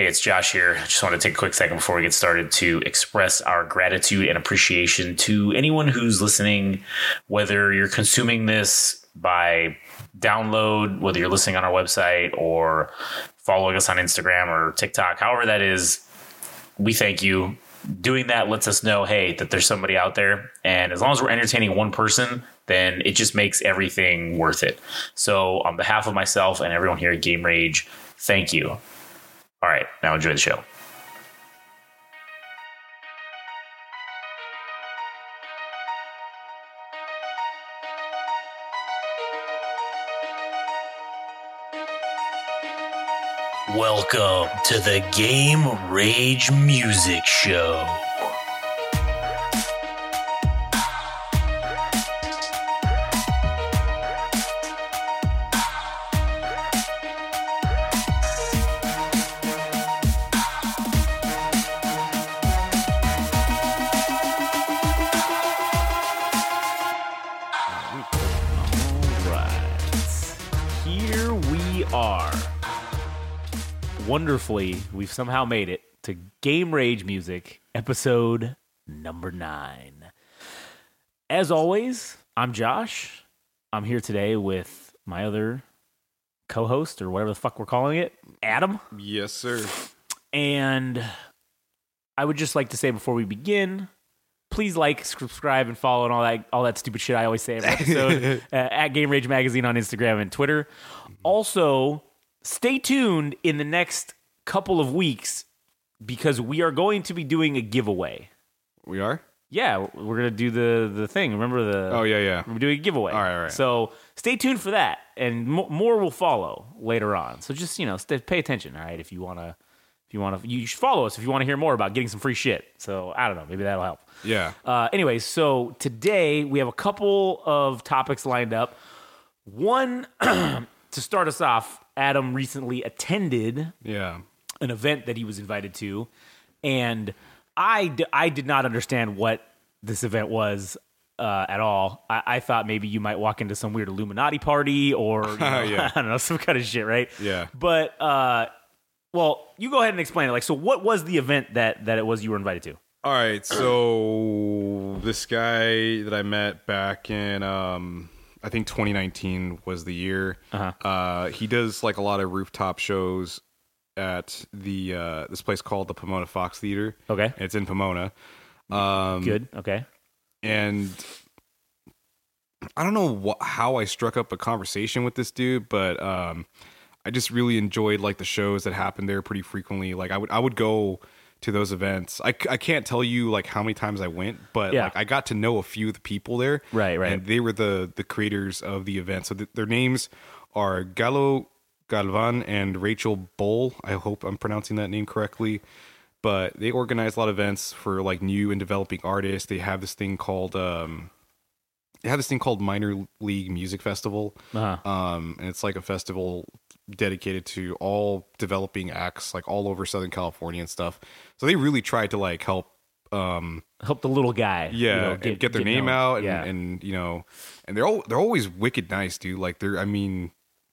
Hey, it's Josh here. I just want to take a quick second before we get started to express our gratitude and appreciation to anyone who's listening, whether you're consuming this by download, whether you're listening on our website or following us on Instagram or TikTok, however that is. We thank you. Doing that lets us know, hey, that there's somebody out there. And as long as we're entertaining one person, then it just makes everything worth it. So, on behalf of myself and everyone here at Game Rage, thank you. All right, now enjoy the show. Welcome to the Game Rage Music Show. Wonderfully, we've somehow made it to Game Rage Music, episode number nine. As always, I'm Josh. I'm here today with my other co host, or whatever the fuck we're calling it, Adam. Yes, sir. And I would just like to say before we begin, please like, subscribe, and follow and all that all that stupid shit I always say every episode uh, at Game Rage Magazine on Instagram and Twitter. Also, stay tuned in the next couple of weeks because we are going to be doing a giveaway. We are? Yeah, we're gonna do the the thing. Remember the? Oh, yeah, yeah. We're doing a giveaway. All right, all right. So stay tuned for that, and mo- more will follow later on. So just you know, stay, pay attention. All right, if you wanna, if you wanna, you should follow us if you want to hear more about getting some free shit. So I don't know, maybe that'll help. Yeah. Uh, anyways, so today we have a couple of topics lined up. One to start us off, Adam recently attended Yeah. An event that he was invited to, and I, d- I did not understand what this event was uh, at all. I-, I thought maybe you might walk into some weird Illuminati party or you know, Yeah. I don't know some kind of shit, right? Yeah. But uh, well, you go ahead and explain it. Like, so what was the event that that it was you were invited to? All right. So this guy that I met back in, um, I think 2019 was the year. Uh-huh. Uh, he does like a lot of rooftop shows at the uh, this place called the Pomona Fox Theater. Okay, It's in Pomona. Um, good. Okay, and I don't know wh- how I struck up a conversation with this dude, but um, I just really enjoyed like the shows that happened there pretty frequently. Like I would I would go to those events. I, I can't tell you like how many times I went, but Yeah. like I got to know a few of the people there. Right, right. And they were the the creators of the event. So th- their names are Gallo Galvan and Rachel Bull. I hope I'm pronouncing that name correctly. But they organize a lot of events for like new and developing artists. They have this thing called um they have this thing called Minor League Music Festival. uh-huh. Um and it's like a festival dedicated to all developing acts like all over Southern California and stuff. So they really tried to like help um help the little guy. you yeah know, and get, their name known. out and, yeah. and you know and they're all they're always wicked nice dude like they're i mean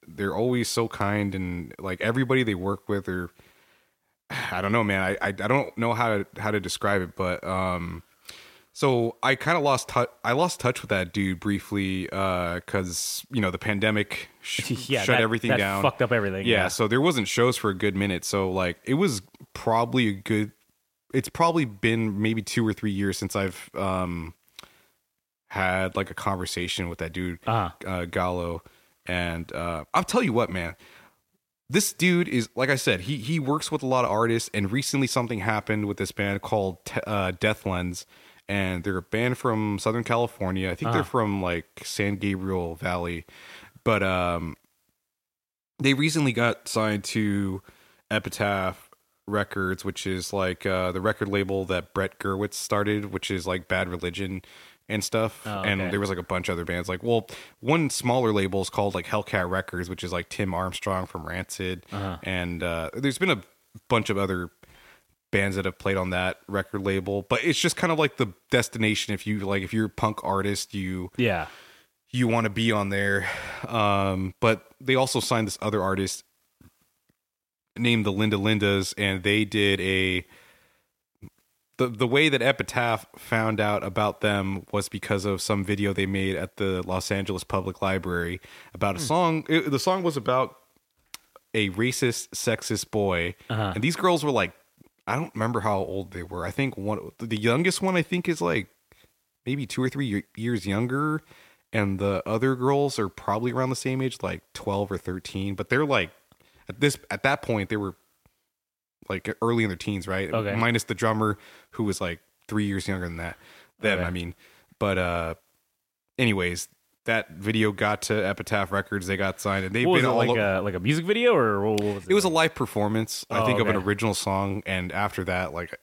they're always so kind and like everybody they work with or i don't know man i i, I don't know how to how to describe it but um so i kind of lost touch i lost touch with that dude briefly uh because you know the pandemic sh- yeah, shut that- everything that down Fucked up everything. yeah, so there wasn't shows for a good minute. So like it was probably a good it's probably been maybe 2 or 3 years since I've um had like a conversation with that dude Uh-huh. uh Gallo and uh I'll tell you what, man. This dude is like I said, he he works with a lot of artists and recently something happened with this band called Te- uh Death Lens and they're a band from Southern California. I think they're from like San Gabriel Valley. But um they recently got signed to Epitaph Records, which is like uh, the record label that Brett Gurewitz started, which is like Bad Religion and stuff. Oh, And there was like a bunch of other bands. Like, well, one smaller label is called like Hellcat Records, which is like Tim Armstrong from Rancid. Uh-huh. And uh, there's been a bunch of other bands that have played on that record label, but it's just kind of like the destination. If you like, if you're a punk artist, you yeah. you want to be on there. Um, but they also signed this other artist, named the Linda Lindas, and they did a. The, the way that Epitaph found out about them was because of some video they made at the Los Angeles Public Library about a hmm. song. It, the song was about a racist, sexist boy, uh-huh. and these girls were like, I don't remember how old they were. I think one, the youngest one, I think is like maybe two or three years younger, and the other girls are probably around the same age, like twelve or thirteen. But they're like at this at that point they were like early in their teens, right? Okay. Minus the drummer who was like three years younger than that. Them, Okay. I mean. But uh, anyways, that video got to Epitaph Records. They got signed, and they've been it all like o- a like a music video or what was it? it was a live performance, I Oh, think, of an original song, and after that, like,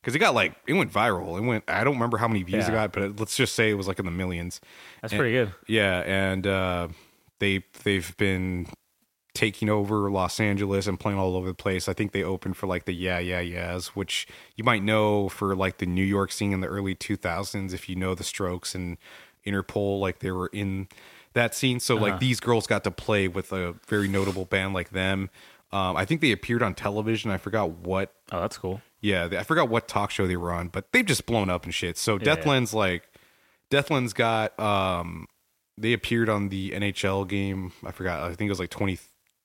because it got like it went viral. It went. I don't remember how many views it got, but it, let's just say it was like in the millions. That's And- pretty good. Yeah, and uh, they they've been taking over Los Angeles and playing all over the place. I think they opened for like the Yeah Yeah Yeahs, which you might know for like the New York scene in the early 2000s if you know the Strokes and Interpol, like they were in that scene. So Uh-huh. like these girls got to play with a very notable band like them. Um, I think they appeared on television. I forgot what Oh, that's cool. yeah, they- I forgot what talk show they were on, but they've just blown up and shit. So Yeah, Death Lens like Death Lens's got um they appeared on the NHL game. I forgot. I think it was like 20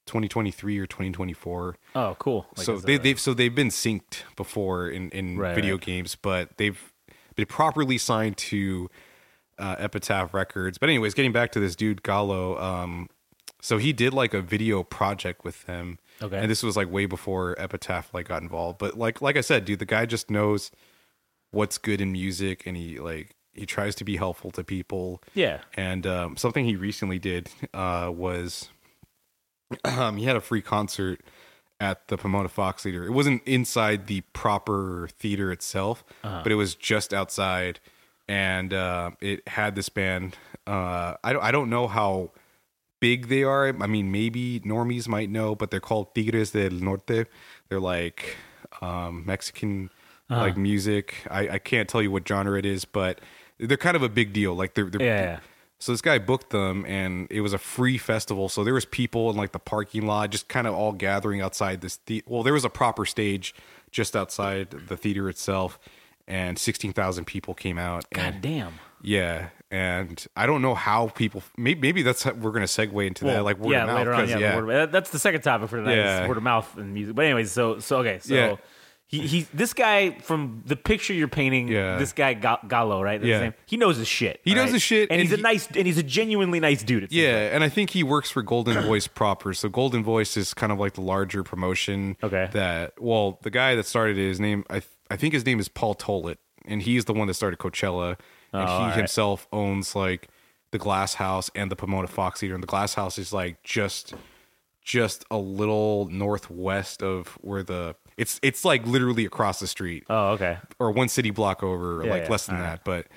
2023 or 2024. Oh, cool. Like, so they they've so they've been synced before in in Right, video right. games, but they've been properly signed to uh, Epitaph Records. But anyways, getting back to this dude Gallo, um, so he did like a video project with them. Okay. and this was like way before Epitaph like got involved. But like like I said, dude, the guy just knows what's good in music, and he like he tries to be helpful to people. yeah. And um, something he recently did uh, was um, he had a free concert at the Pomona Fox Theater. It wasn't inside the proper theater itself, Uh-huh. but it was just outside, and uh, it had this band. Uh, I don't I don't know how big they are. I mean, maybe normies might know, but they're called Tigres del Norte. They're like um, Mexican Uh-huh. like music. I, I can't tell you what genre it is, but they're kind of a big deal. Like they're, they're Yeah, yeah. So this guy booked them, and it was a free festival. So there was people in like the parking lot, just kind of all gathering outside this. The- well, there was a proper stage just outside the theater itself, and sixteen thousand people came out. God and damn. yeah, and I don't know how people. Maybe, maybe that's how we're gonna segue into that, like word yeah, of mouth. later on. Yeah, yeah. word, that's the second topic for tonight. Yeah. is word of mouth and music. But anyways, so so okay, so Yeah. He he this guy from the picture you're painting. Yeah. this guy Ga- Gallo, right? That's his Yeah. name. he knows his shit. He knows right? his shit, and, and he's a nice and he's a genuinely nice dude. it seems Yeah, like. and I think he works for Goldenvoice proper. So Goldenvoice is kind of like the larger promotion. Okay. That well, the guy that started it, his name I th- I think his name is Paul Tollett, and he's the one that started Coachella, and Oh, he himself owns like the Glass House and the Pomona Fox Theater, and the Glass House is like just just a little northwest of where the it's it's like literally across the street Oh, okay. or one city block over, or Yeah, like yeah. less than All that. But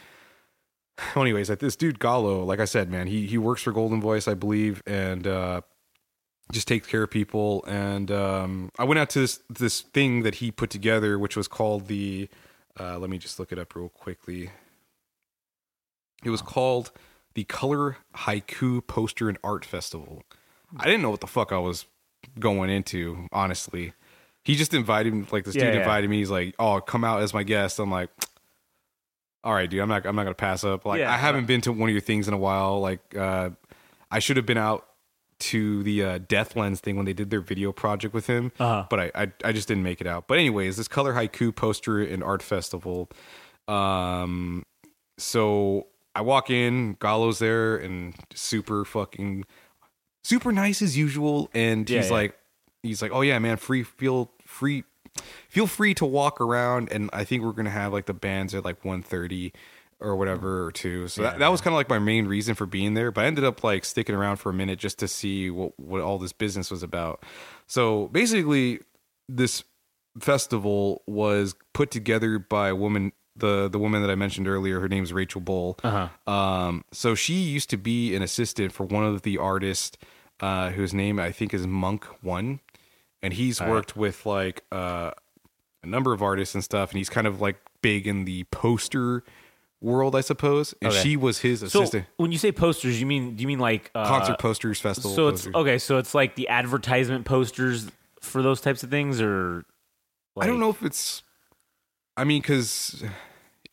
anyways, like this dude Gallo, like I said, man, he he works for Goldenvoice, I believe, and uh, just takes care of people. And um, I went out to this this thing that he put together, which was called the. Uh, let me just look it up real quickly. It was called the Color Haiku Poster and Art Festival. I didn't know what the fuck I was going into, honestly. He just invited me, like this Yeah, dude yeah. invited me. He's like, "Oh, come out as my guest." I'm like, "All right, dude. I'm not. I'm not gonna pass up. Like, Yeah. I haven't been to one of your things in a while. Like, uh, I should have been out to the uh, Death Lens thing when they did their video project with him, Uh-huh. but I, I I just didn't make it out. But anyways, this Color Haiku poster and art festival. Um, so I walk in, Gallo's there, and super fucking super nice as usual. And Yeah, he's yeah. like, he's like, oh yeah, man, free feel free, feel free to walk around. And I think we're gonna have like the bands at like 1.30 or whatever or two. So that, that was kind of like my main reason for being there. But I ended up like sticking around for a minute just to see what what all this business was about. So basically, this festival was put together by a woman the the woman that I mentioned earlier her name's Rachel Bull. Uh-huh. Um so she used to be an assistant for one of the artists uh whose name I think is Munk One and he's worked with like uh a number of artists and stuff and he's kind of like big in the poster world I suppose and Okay. she was his So assistant when you say posters, you mean do you mean like uh, concert posters festival So it's posters. okay. So it's like the advertisement posters for those types of things, or I don't know if it's. I mean, because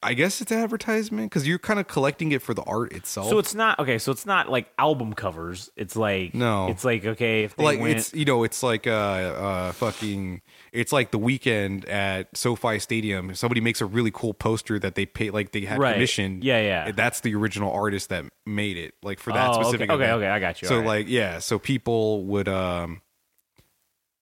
I guess it's advertisement because you're kind of collecting it for the art itself. So it's not okay. So it's not like album covers. It's like No. It's like okay, if they like went, it's you know it's like uh uh fucking it's like the Weeknd at SoFi Stadium. If somebody makes a really cool poster that they pay like they had Right. commissioned. Yeah, yeah. That's the original artist that made it. Like for that Oh, specific. okay, event. okay, I got you. So right. like yeah, so people would um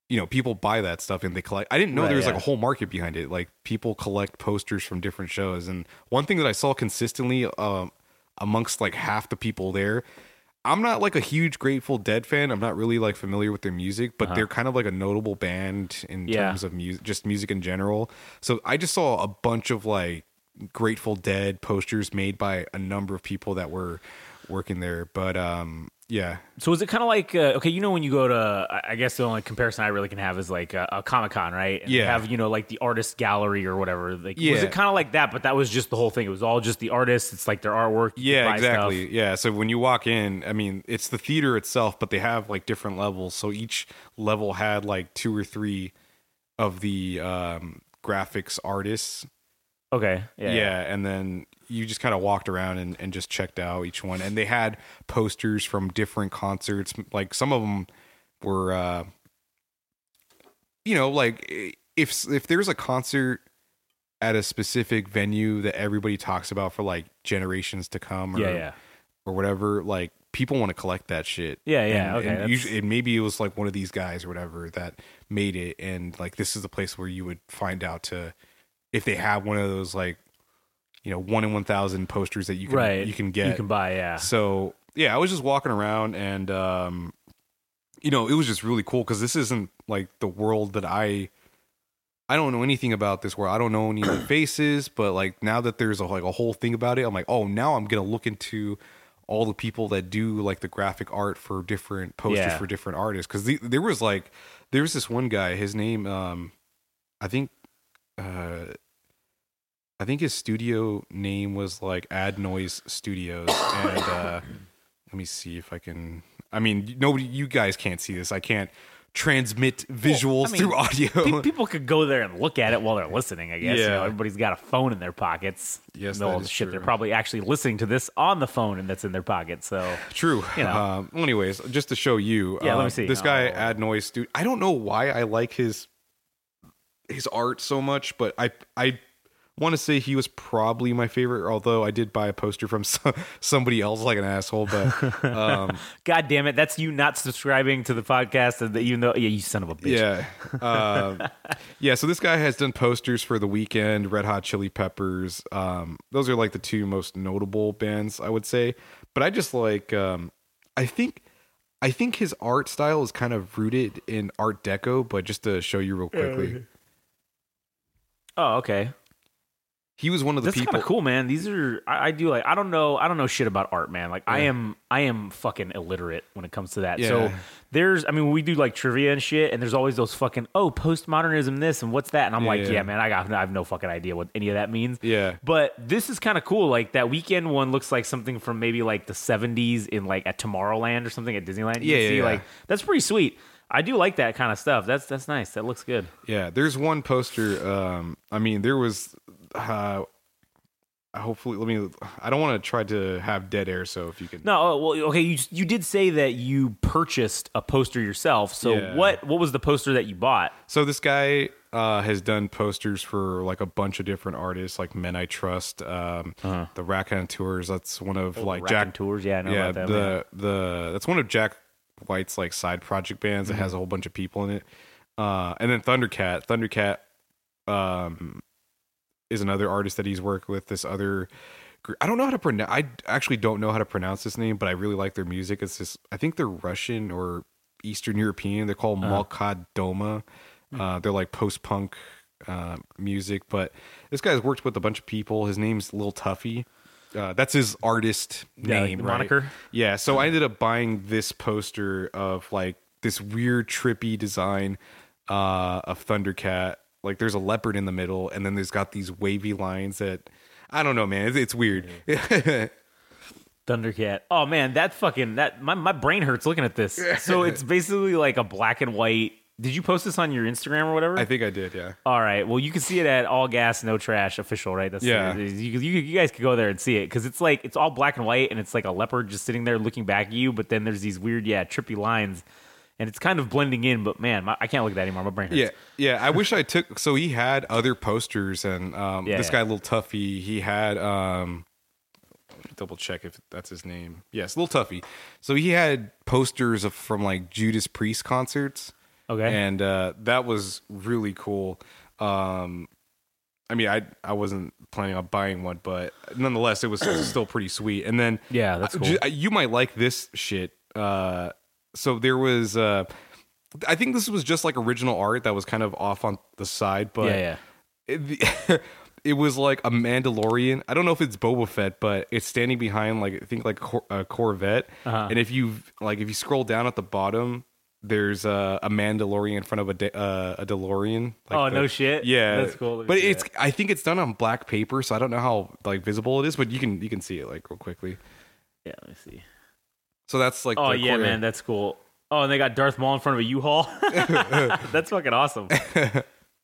you know, people buy that stuff and they collect. I didn't know Right, there was like a whole market behind it. Like people collect posters from different shows. And one thing that I saw consistently um, amongst like half the people there, I'm not like a huge Grateful Dead fan. I'm not really like familiar with their music, but they're kind of like a notable band in Uh-huh. Yeah. terms of music, just music in general. So I just saw a bunch of like Grateful Dead posters made by a number of people that were working there. But um, yeah, So is it kind of like uh, okay, you know when you go to I- guess the only comparison I really can have is like a, a Comic Con, right? And Yeah. have you know like the artist gallery or whatever. Like was it kind of like that? But that was just the whole thing. It was all just the artists. It's like their artwork. Yeah, exactly. stuff. Yeah. So when you walk in, I mean, it's the theater itself, but they have like different levels. So each level had like two or three of the um, graphics artists. Okay. Yeah. Yeah. And then you just kind of walked around and, and just checked out each one. And they had posters from different concerts. Like some of them were, uh, you know, like if if there's a concert at a specific venue that everybody talks about for like generations to come, or, Yeah. Yeah. or whatever, like people want to collect that shit. Yeah, yeah, And, okay, and, usually, and maybe it was like one of these guys or whatever that made it, and like this is the place where you would find out to if they have one of those like you know one in one thousand posters that you can Right. you can get. You can buy. Yeah. So yeah, I was just walking around and um you know, it was just really cool because this isn't like the world that I I don't know anything about this world. I don't know any of the faces, but like now that there's a, like a whole thing about it, I'm like, oh, now I'm gonna look into all the people that do like the graphic art for different posters Yeah. for different artists. Because the, there was like there was this one guy. His name, um, I think, uh, I think his studio name was like Ad Noise Studios, and uh, let me see if I can. I mean, nobody, you guys can't see this. I can't transmit visuals I mean, through audio. Pe- People could go there and look at it while they're listening. I guess. You know, everybody's got a phone in their pockets. Yes, Well, that is shit. true. They're probably actually listening to this on the phone, and that's in their pocket. So True. You know. Um, well, anyways, just to show you, Yeah, let uh, me see. This guy, Oh. Ad Noise, dude. I don't know why I like his his art so much, but I I want to say he was probably my favorite. Although I did buy a poster from somebody else, like an asshole. But um, God damn it, that's you not subscribing to the podcast, and that even though yeah, you son of a bitch. yeah, um, yeah. So this guy has done posters for the Weeknd, Red Hot Chili Peppers. Um, those are like the two most notable bands, I would say. But I just like, um, I think, I think his art style is kind of rooted in Art Deco. But just to show you real quickly, Oh, okay. He was one of the That's people. kind of cool, man. These are I, I do like I don't know I don't know shit about art, man. Like I am I am fucking illiterate when it comes to that. Yeah. So there's I mean we do like trivia and shit, and there's always those fucking oh postmodernism this and what's that, and I'm like Yeah. yeah man I got I have no fucking idea what any of that means. Yeah. But this is kind of cool. Like that Weeknd one looks like something from maybe like the 70s in like at Tomorrowland or something at Disneyland. You Yeah, yeah, see yeah. like that's pretty sweet. I do like that kind of stuff. That's that's nice. That looks good. Yeah, there's one poster. Um, I mean, there was. Uh, hopefully, let me. I don't want to try to have dead air, so if you can. No, oh, well, okay. You you did say that you purchased a poster yourself. So Yeah. what what was the poster that you bought? So this guy uh, has done posters for like a bunch of different artists, like Men I Trust, um, the Tours. That's one of like Rack and Jack. Tours. Yeah, I know yeah, about them. the the that's one of Jack White's like side project bands that Mm-hmm. has a whole bunch of people in it. Uh, and then Thundercat. Thundercat um, is another artist that he's worked with. This other. I don't know how to pronounce. I actually don't know how to pronounce this name, but I really like their music. It's just I think they're Russian or Eastern European. They're called Uh-huh. Molchat Doma. Hmm. Uh, they're like post punk uh, music, but this guy's worked with a bunch of people. His name's Lil Tuffy. Uh, that's his artist Yeah, like name, the right? moniker? Yeah. So I ended up buying this poster of like this weird trippy design uh, of Thundercat. Like there's a leopard in the middle, and then there's got these wavy lines that I don't know, man. It's, it's weird. Thundercat. Oh man, that fucking that my my brain hurts looking at this. So it's basically like a black and white Did you post this on your Instagram or whatever? I think I did. Yeah. All right. Well, you can see it at All Gas No Trash official, right? That's Yeah. You, you, you guys could go there and see it because it's like it's all black and white, and it's like a leopard just sitting there looking back at you. But then there's these weird, yeah, trippy lines, and it's kind of blending in. But man, my, I can't look at that anymore. My brain hurts. Yeah, yeah. I wish I took. So he had other posters, and um, Yeah, this yeah. guy, Little Tuffy, he had. Um, double check if that's his name. Yes, Little Tuffy. So he had posters of, from like Judas Priest concerts. Okay. and uh, that was really cool. Um, I mean, I I wasn't planning on buying one, but nonetheless, it was still pretty sweet. And then Yeah, that's cool. ju- you might like this shit. Uh, so there was, uh, I think this was just like original art that was kind of off on the side, but yeah, yeah. it, it was like a Mandalorian. I don't know if it's Boba Fett, but it's standing behind like I think like a Corvette. Uh-huh. And if you like, if you scroll down at the bottom, there's a, a Mandalorian in front of a De- uh, a DeLorean. Like Oh, the- no shit? Yeah, That's cool. But it's I think it's done on black paper, so I don't know how like visible it is, but you can you can see it like real quickly. Yeah, let me see. So that's like Oh yeah, man, that's cool. Oh, and they got Darth Maul in front of a U-Haul. that's fucking awesome.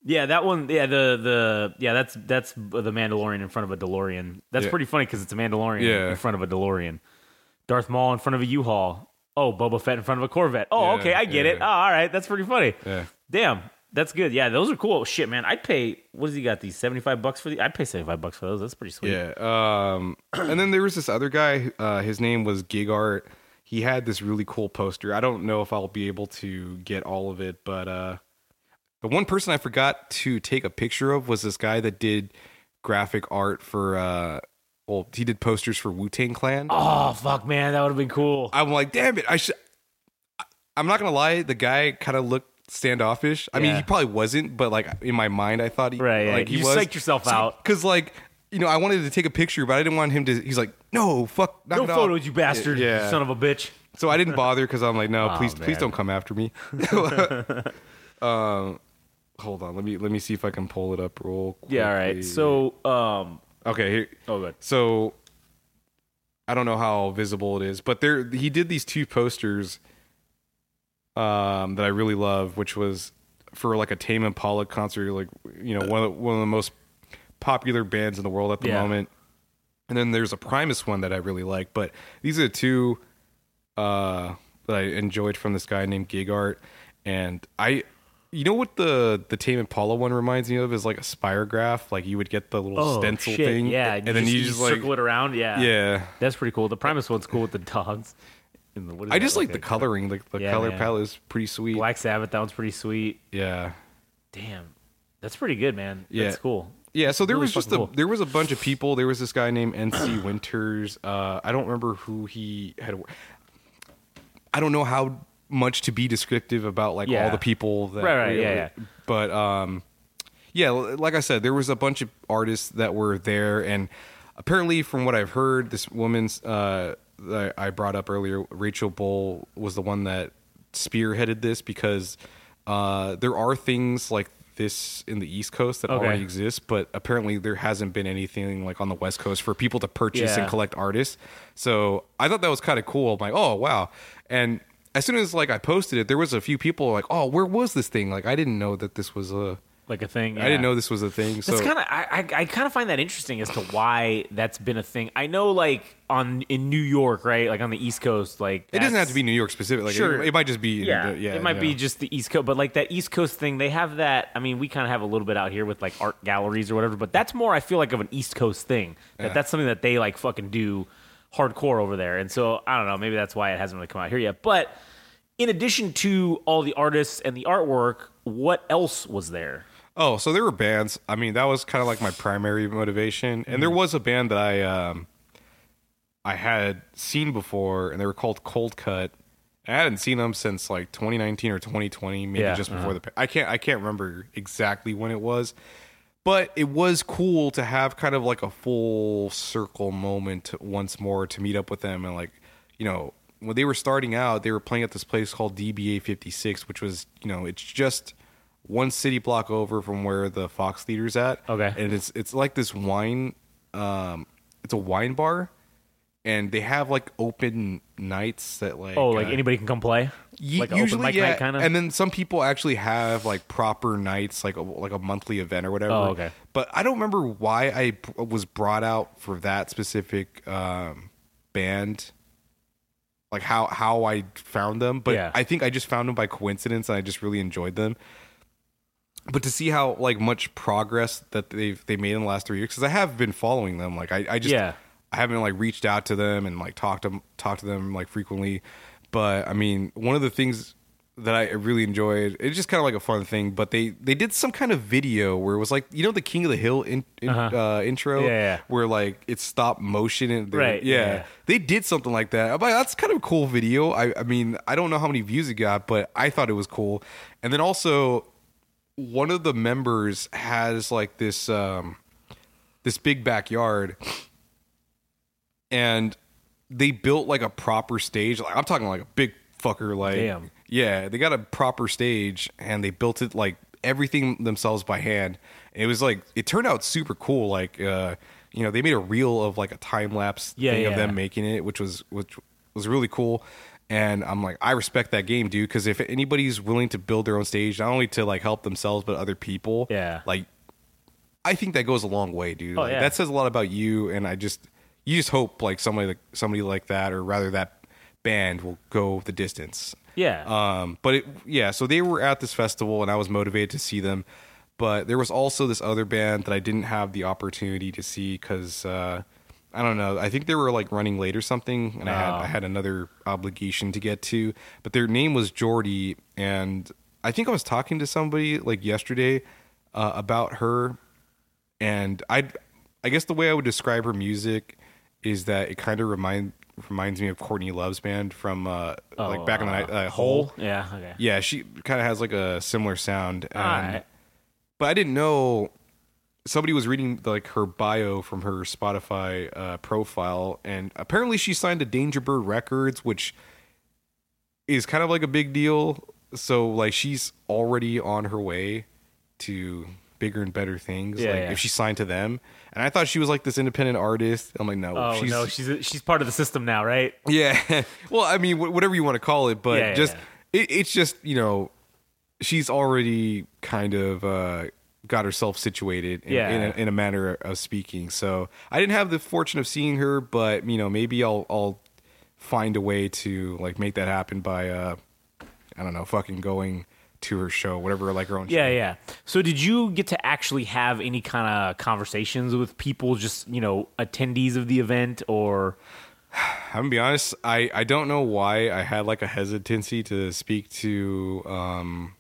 Yeah, that one. Yeah, the the yeah, that's that's the Mandalorian in front of a DeLorean. That's Yeah. pretty funny because it's a Mandalorian Yeah. in front of a DeLorean. Darth Maul in front of a U-Haul. Oh, Boba Fett in front of a Corvette. Oh, Yeah, okay, I get it. Oh, all right, that's pretty funny. Yeah. Damn, that's good. Yeah, those are cool. Shit, man, I'd pay. What does he got? These seventy five bucks for the? I'd pay seventy five bucks for those. That's pretty sweet. Yeah. Um, and then there was this other guy. Uh, his name was Gig Art. He had this really cool poster. I don't know if I'll be able to get all of it, but uh, the one person I forgot to take a picture of was this guy that did graphic art for. Uh, well, he did posters for Wu Tang Clan. Oh fuck, man, that would have been cool. I'm like, damn it! I should. I'm not gonna lie. The guy kind of looked standoffish. I mean, he probably wasn't, but like in my mind, I thought he Right, yeah. like he You was. psyched yourself out. because like you know, I wanted to take a picture, but I didn't want him to. He's like, no, fuck, knock no it off." photos, you bastard. Yeah. you son of a bitch. So I didn't bother because I'm like, no, Oh, please, please man. don't come after me. um, hold on, let me let me see if I can pull it up real. Quickly. Yeah, all right. So, um, okay, here, oh good. so I don't know how visible it is, but there he did these two posters um, that I really love, which was for like a Tame Impala concert, like you know one of the, one of the most popular bands in the world at the Yeah. moment. And then there's a Primus one that I really like, but these are the two uh, that I enjoyed from this guy named Gig Art, and I. You know what the the Tame Impala one reminds me of is like a spirograph. Like you would get the little Oh stencil shit, thing, yeah. and then you just like circle it around. Yeah, yeah. That's pretty cool. The Primus one's cool with the dogs. And the, what is I just like the coloring. Like the Yeah, color man. palette is pretty sweet. Black Sabbath. That one's pretty sweet. Yeah, Damn, that's pretty good, man. Yeah. That's cool. Yeah. So there Really was just a cool. there was a bunch of people. There was this guy named NC Winters. Uh, I don't remember who he had. I don't know how much to be descriptive about like Yeah. all the people that. Right, right, yeah, yeah. But um, yeah, like I said, there was a bunch of artists that were there, and apparently, from what I've heard, this woman's uh, that I brought up earlier, Rachel Bull, was the one that spearheaded this because uh, there are things like this in the East Coast that Okay. already exists, but apparently there hasn't been anything like on the West Coast for people to purchase Yeah. and collect artists. So I thought that was kind of cool. I'm like, oh wow, and as soon as like I posted it, there was a few people like, oh, where was this thing? Like I didn't know that this was a. Like a thing. I didn't know this was a thing. So kind of I, I, I kind of find that interesting as to why that's been a thing. I know, like on in New York, right? Like on the East Coast, like it doesn't have to be New York specific. Like Sure. it, it might just be. Yeah, yeah. it might be just the East Coast, but like that East Coast thing, they have that. I mean, we kind of have a little bit out here with like art galleries or whatever, but that's more. I feel like of an East Coast thing. That Yeah. that's something that they like fucking do hardcore over there, and so I don't know. Maybe that's why it hasn't really come out here yet. But in addition to all the artists and the artwork, what else was there? Oh, so there were bands. I mean, that was kind of like my primary motivation. And there Mm-hmm. was a band that I um I had seen before, and they were called Cold Cut. And I hadn't seen them since like 2019 or 2020, maybe Yeah, just before uh-huh. the. I can't I can't remember exactly when it was, but it was cool to have kind of like a full circle moment once more to meet up with them and like you know when they were starting out, they were playing at this place called DBA 56, which was you know it's just one city block over from where the Fox Theater's at. Okay. and it's it's like this wine, um, it's a wine bar, and they have like open nights that like Oh, like uh, anybody can come play. Ye- like open mic night kinda? And then some people actually have like proper nights, like a, like a monthly event or whatever. Oh, okay. But I don't remember why I p- was brought out for that specific um, band. Like how how I found them, but Yeah. I think I just found them by coincidence, and I just really enjoyed them. But to see how like much progress that they've they made in the last three years, because I have been following them. Like I, I just Yeah. I haven't like reached out to them and like talked to talked to them like frequently, but I mean, one of the things that I really enjoyed, it's just kind of like a fun thing. But they they did some kind of video where it was like you know the King of the Hill in, in, uh intro, Yeah, yeah. where like it's stop motion and Right, yeah. yeah. They did something like that. I'm like, that's kind of a cool video. I I mean, I don't know how many views it got, but I thought it was cool. And then also one of the members has like this um this big backyard and they built like a proper stage. Like i'm talking like a big fucker like Damn. yeah they got a proper stage and they built it like everything themselves by hand. And it was like it turned out super cool like uh you know they made a reel of like a time lapse Yeah, thing of them making it which was which was really cool and i'm like i respect that game dude because if anybody's willing to build their own stage not only to like help themselves but other people Yeah. like I think that goes a long way, dude. Oh, Like, yeah. That says a lot about you, and I just you just hope like somebody like somebody like that, or rather that band will go the distance. Yeah. Um, but it, yeah, so they were at this festival, and I was motivated to see them. But there was also this other band that I didn't have the opportunity to see because uh, I don't know. I think they were like running late or something, and I had Oh. I had another obligation to get to. But their name was Jordy, and I think I was talking to somebody like yesterday uh, about her, and I I guess the way I would describe her music is that it kind of remind reminds me of Courtney Love's band from uh, like back in the night, uh, Hole. Yeah. Okay. Yeah, she kind of has like a similar sound. And. But I didn't know somebody was reading like her bio from her Spotify uh, profile, and apparently she signed to Dangerbird Records, which is kind of like a big deal. So like she's already on her way to bigger and better things. Yeah, like yeah. if she signed to them, and I thought she was like this independent artist. I'm like, no, Oh she's no, she's she's part of the system now, right? yeah. well, I mean, wh- whatever you want to call it, but Yeah, just. It, it's just you know, she's already kind of uh, got herself situated in, Yeah. in, a, in a manner of speaking. So I didn't have the fortune of seeing her, but you know, maybe I'll I'll find a way to like make that happen by uh, I don't know, fucking going to her show, whatever, like her own. Yeah, show. yeah. So did you get to actually have any kind of conversations with people, just you know, attendees of the event, or I'm gonna be honest. I I don't know why I had like a hesitancy to speak to um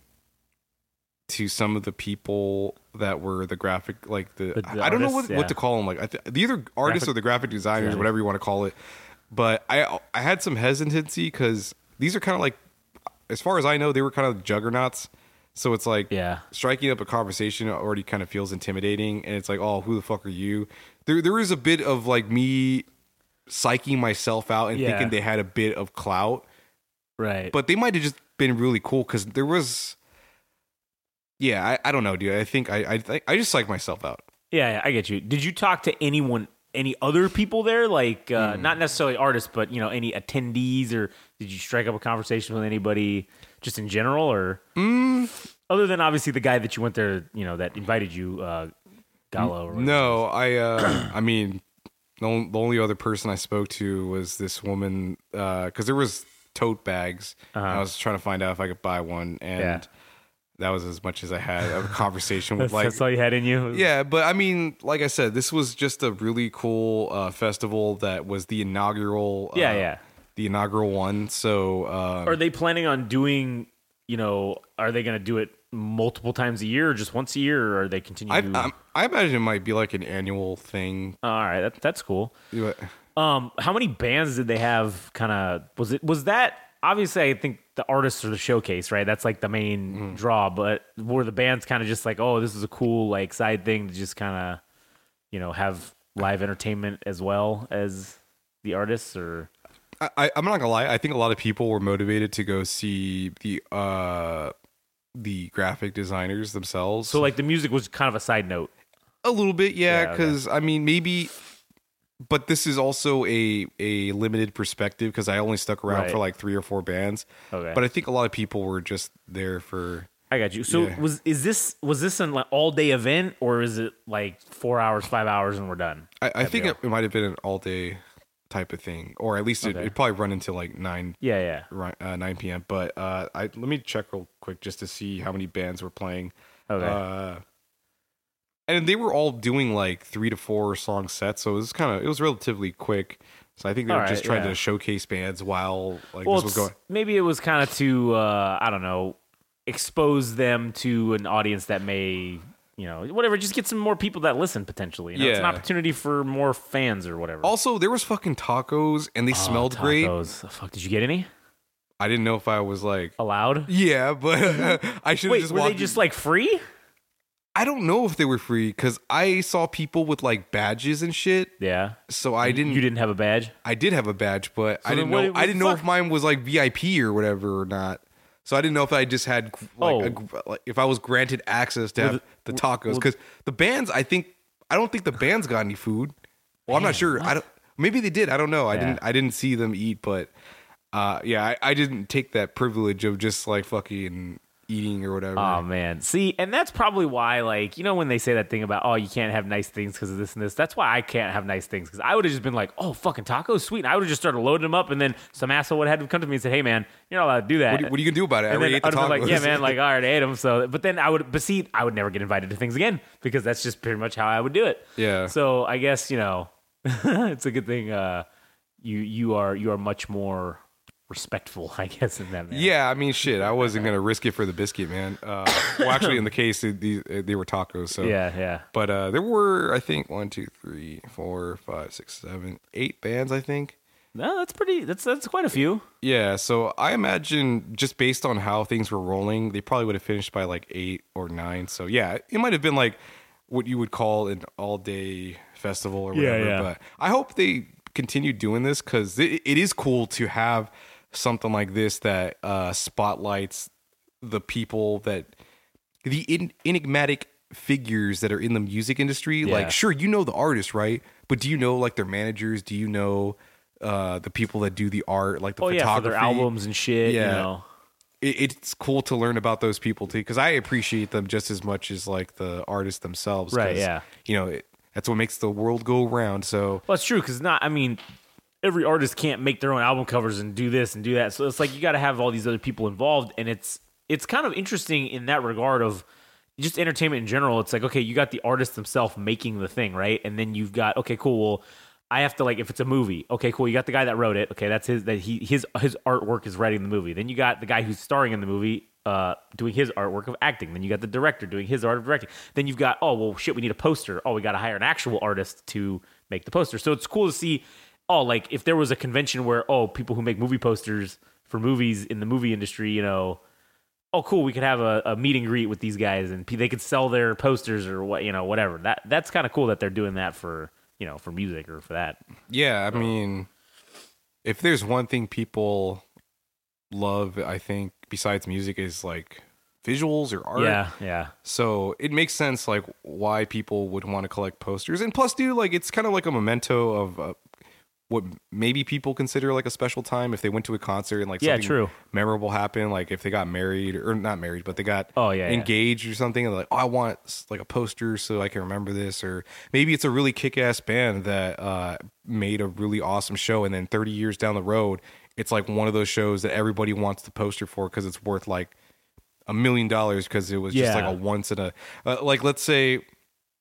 to some of the people that were the graphic like the, The- I don't know what, artists, what to call them like I th- the either artists Graphic or the graphic designers or whatever you want to call it. But I I had some hesitancy because these are kind of like as far as I know they were kind of juggernauts. So it's like Yeah. striking up a conversation already kind of feels intimidating, and it's like, oh, who the fuck are you? There, there is a bit of like me psyching myself out and Yeah. thinking they had a bit of clout, right? but they might have just been really cool because there was, yeah, I, I don't know, dude. I think I, I think I just psyched myself out. yeah, yeah, I get you. Did you talk to anyone, any other people there, like uh, not necessarily artists, but you know, any attendees, or did you strike up a conversation with anybody just in general, or Hmm. other than obviously the guy that you went there, you know, that invited you, uh, Gallo? Or. No, I, uh, I mean, the only, the only other person I spoke to was this woman because there was tote bags. and I was trying to find out if I could buy one, and Uh-huh. Yeah. That was as much as I had of a conversation with like that's all you had in you. Yeah, but I mean, like I said, this was just a really cool uh, festival that was the inaugural. Yeah, uh, yeah. The inaugural one. So, um, Are they planning on doing? You know, are they going to do it multiple times a year, or just once a year, or are they continue? I, to... I, I imagine it might be like an annual thing. all right, that, that's cool. But- Um, how many bands did they have? Kind of was it was that obviously? I think the artists are the showcase, right? That's like the main Mm-hmm. draw. But where the bands kind of just like, oh, this is a cool like side thing to just kind of, you know, have live entertainment as well as the artists, or I, I, I'm not gonna lie. I think a lot of people were motivated to go see the uh, the graphic designers themselves. so like the music was kind of a side note. a little bit, yeah. Yeah, okay. Because I mean, maybe but this is also a a limited perspective because I only stuck around Right. for like three or four bands. Okay. But I think a lot of people were just there for. I got you. So Yeah. was is this was this an like, all day event or is it like four hours, five hours, and we're done? I, I think it, it might have been an all day type of thing, or at least it, Okay. probably run into like nine Yeah, yeah. uh, nine p.m. But uh, I let me check real quick just to see how many bands were playing. Okay. Uh, and they were all doing like three to four song sets, so it was kind of it was relatively quick. So I think they were All just trying yeah. to showcase bands while like well, this was going. maybe it was kind of to uh, I don't know, expose them to an audience that may you know whatever, just get some more people that listen potentially. You know? It's an opportunity for more fans or whatever. Also, there was fucking tacos, and they Oh, smelled great. tacos. Fuck, did you get any I didn't know if I was like, allowed? yeah, but I should Wait, just were they walked- just like free? I don't know if they were free because I saw people with like badges and shit. Yeah. So I didn't. You didn't have a badge. I did have a badge, but I didn't what- know. what I didn't the know fuck? if mine was like VIP or whatever or not. So I didn't know if I just had like, Oh. a like if I was granted access to Well, have the- the tacos because the bands. I think I don't think the bands got any food. Well, I'm not sure. I don't. Maybe they did. I don't know. I didn't. I didn't see them eat, but uh, yeah, I, I didn't take that privilege of just like fucking eating or whatever. Oh man, see, and that's probably why, like, you know, when they say that thing about, oh, you can't have nice things because of this and this. That's why I can't have nice things because I would have just been like, oh, fucking tacos, sweet. And I would have just started loading them up, and then some asshole would have had to come to me and said, hey, man, you're not allowed to do that. what, are, what are you gonna do about it? And already then ate the I'd have been like, yeah, man, like I already ate them. So, but then I would, but see, I would never get invited to things again because that's just pretty much how I would do it. Yeah. So I guess you know, it's a good thing. Uh, you you are you are much more respectful, I guess, in that. Manner. Yeah, I mean, shit. I wasn't gonna risk it for the biscuit, man. Uh, well, actually, in the case, they, were tacos. So Yeah. Yeah. But uh, there were, I think, one, two, three, four, five, six, seven, eight bands. I think. No, that's pretty. That's that's quite a few. Yeah. So I imagine just based on how things were rolling, they probably would have finished by like eight or nine. So yeah, it might have been like what you would call an all-day festival or Yeah, whatever. yeah. But I hope they continue doing this because it, it is cool to have something like this that uh, spotlights the people that the in, enigmatic figures that are in the music industry. Yeah. Like, sure, you know the artist, right? But do you know like their managers? Do you know uh, the people that do the art, like the Oh yeah, photography? their albums and shit. You Yeah. know. It, it's cool to learn about those people too, because I appreciate them just as much as like the artists themselves. Right, yeah. You know, it, that's what makes the world go round. So Well, it's true because not. I mean, every artist can't make their own album covers and do this and do that. So it's like you got to have all these other people involved, and it's it's kind of interesting in that regard of just entertainment in general. It's like okay, you got the artist themselves making the thing, right? And then you've got okay, cool. Well, I have to like if it's a movie, okay, cool. You got the guy that wrote it, okay, that's his that he his his artwork is writing the movie. Then you got the guy who's starring in the movie. Uh, doing his artwork of acting. Then you got the director doing his art of directing. Then you've got oh well shit, we need a poster. Oh, we got to hire an actual artist to make the poster. So it's cool to see. Oh, like if there was a convention where oh people who make movie posters for movies in the movie industry, you know, oh cool, we could have a, a meet and greet with these guys and they could sell their posters or what you know whatever. That that's kind of cool that they're doing that for you know for music or for that. yeah, I mean, if there's one thing people love, I think besides music is like visuals or art. Yeah, yeah. So it makes sense, like why people would want to collect posters, and plus, dude, like it's kind of like a memento of uh, what maybe people consider like a special time if they went to a concert and like Yeah, something true. memorable happened, like if they got married or not married, but they got Oh, yeah, yeah. engaged or something, and they're like, oh, I want like a poster so I can remember this, or maybe it's a really kick ass band that uh, made a really awesome show, and then 30 years down the road, it's like one of those shows that everybody wants the poster for because it's worth like a million dollars because it was just like a once in a uh, like let's say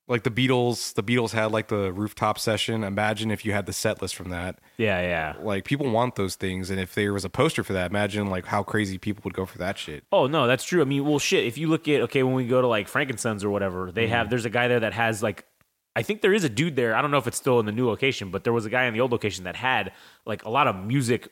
like the Beatles the Beatles had like the rooftop session imagine if you had the set list from that Yeah, yeah. like people want those things and if there was a poster for that imagine like how crazy people would go for that shit Oh no, that's true. I mean, well, shit. If you look at okay, when we go to like Frankenstein's or whatever, they have mm-hmm. there's a guy there that has like, I think there is a dude there. I don't know if it's still in the new location, but there was a guy in the old location that had like a lot of music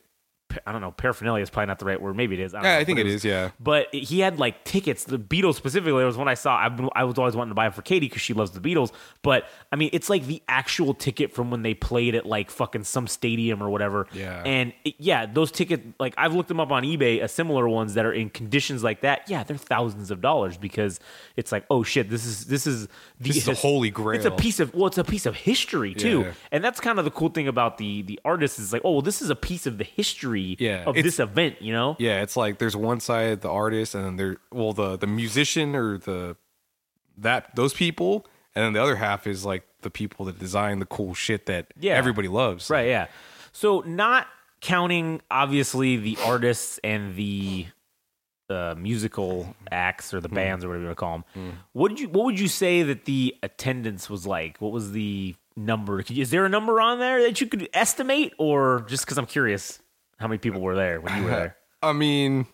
I don't know, paraphernalia is probably not the right word. Maybe it is. I, don't Yeah, know, I think it was- is. Yeah. But he had like tickets. The Beatles specifically was one I saw. I, I was always wanting to buy it for Katie because she loves the Beatles. But I mean, it's like the actual ticket from when they played at like fucking some stadium or whatever. Yeah. And it- yeah, those tickets, like I've looked them up on eBay, uh, similar ones that are in conditions like that. Yeah, they're thousands of dollars because it's like, oh shit, this is this is the This is a holy grail. It's a piece of well, it's a piece of history too. Yeah. And that's kind of the cool thing about the the artist is like, oh, well, this is a piece of the history Yeah, of this event, you know? Yeah, it's like there's one side the artist, and then there, well, the the musician or the that those people, and then the other half is like the people that design the cool shit that Yeah. everybody loves. Right, yeah. So not counting obviously the artists and the uh, musical acts or the bands or whatever you want to call them. What did you what would you say that the attendance was like? What was the number? Is there a number on there that you could estimate or just cuz I'm curious how many people were there when you were there? I mean,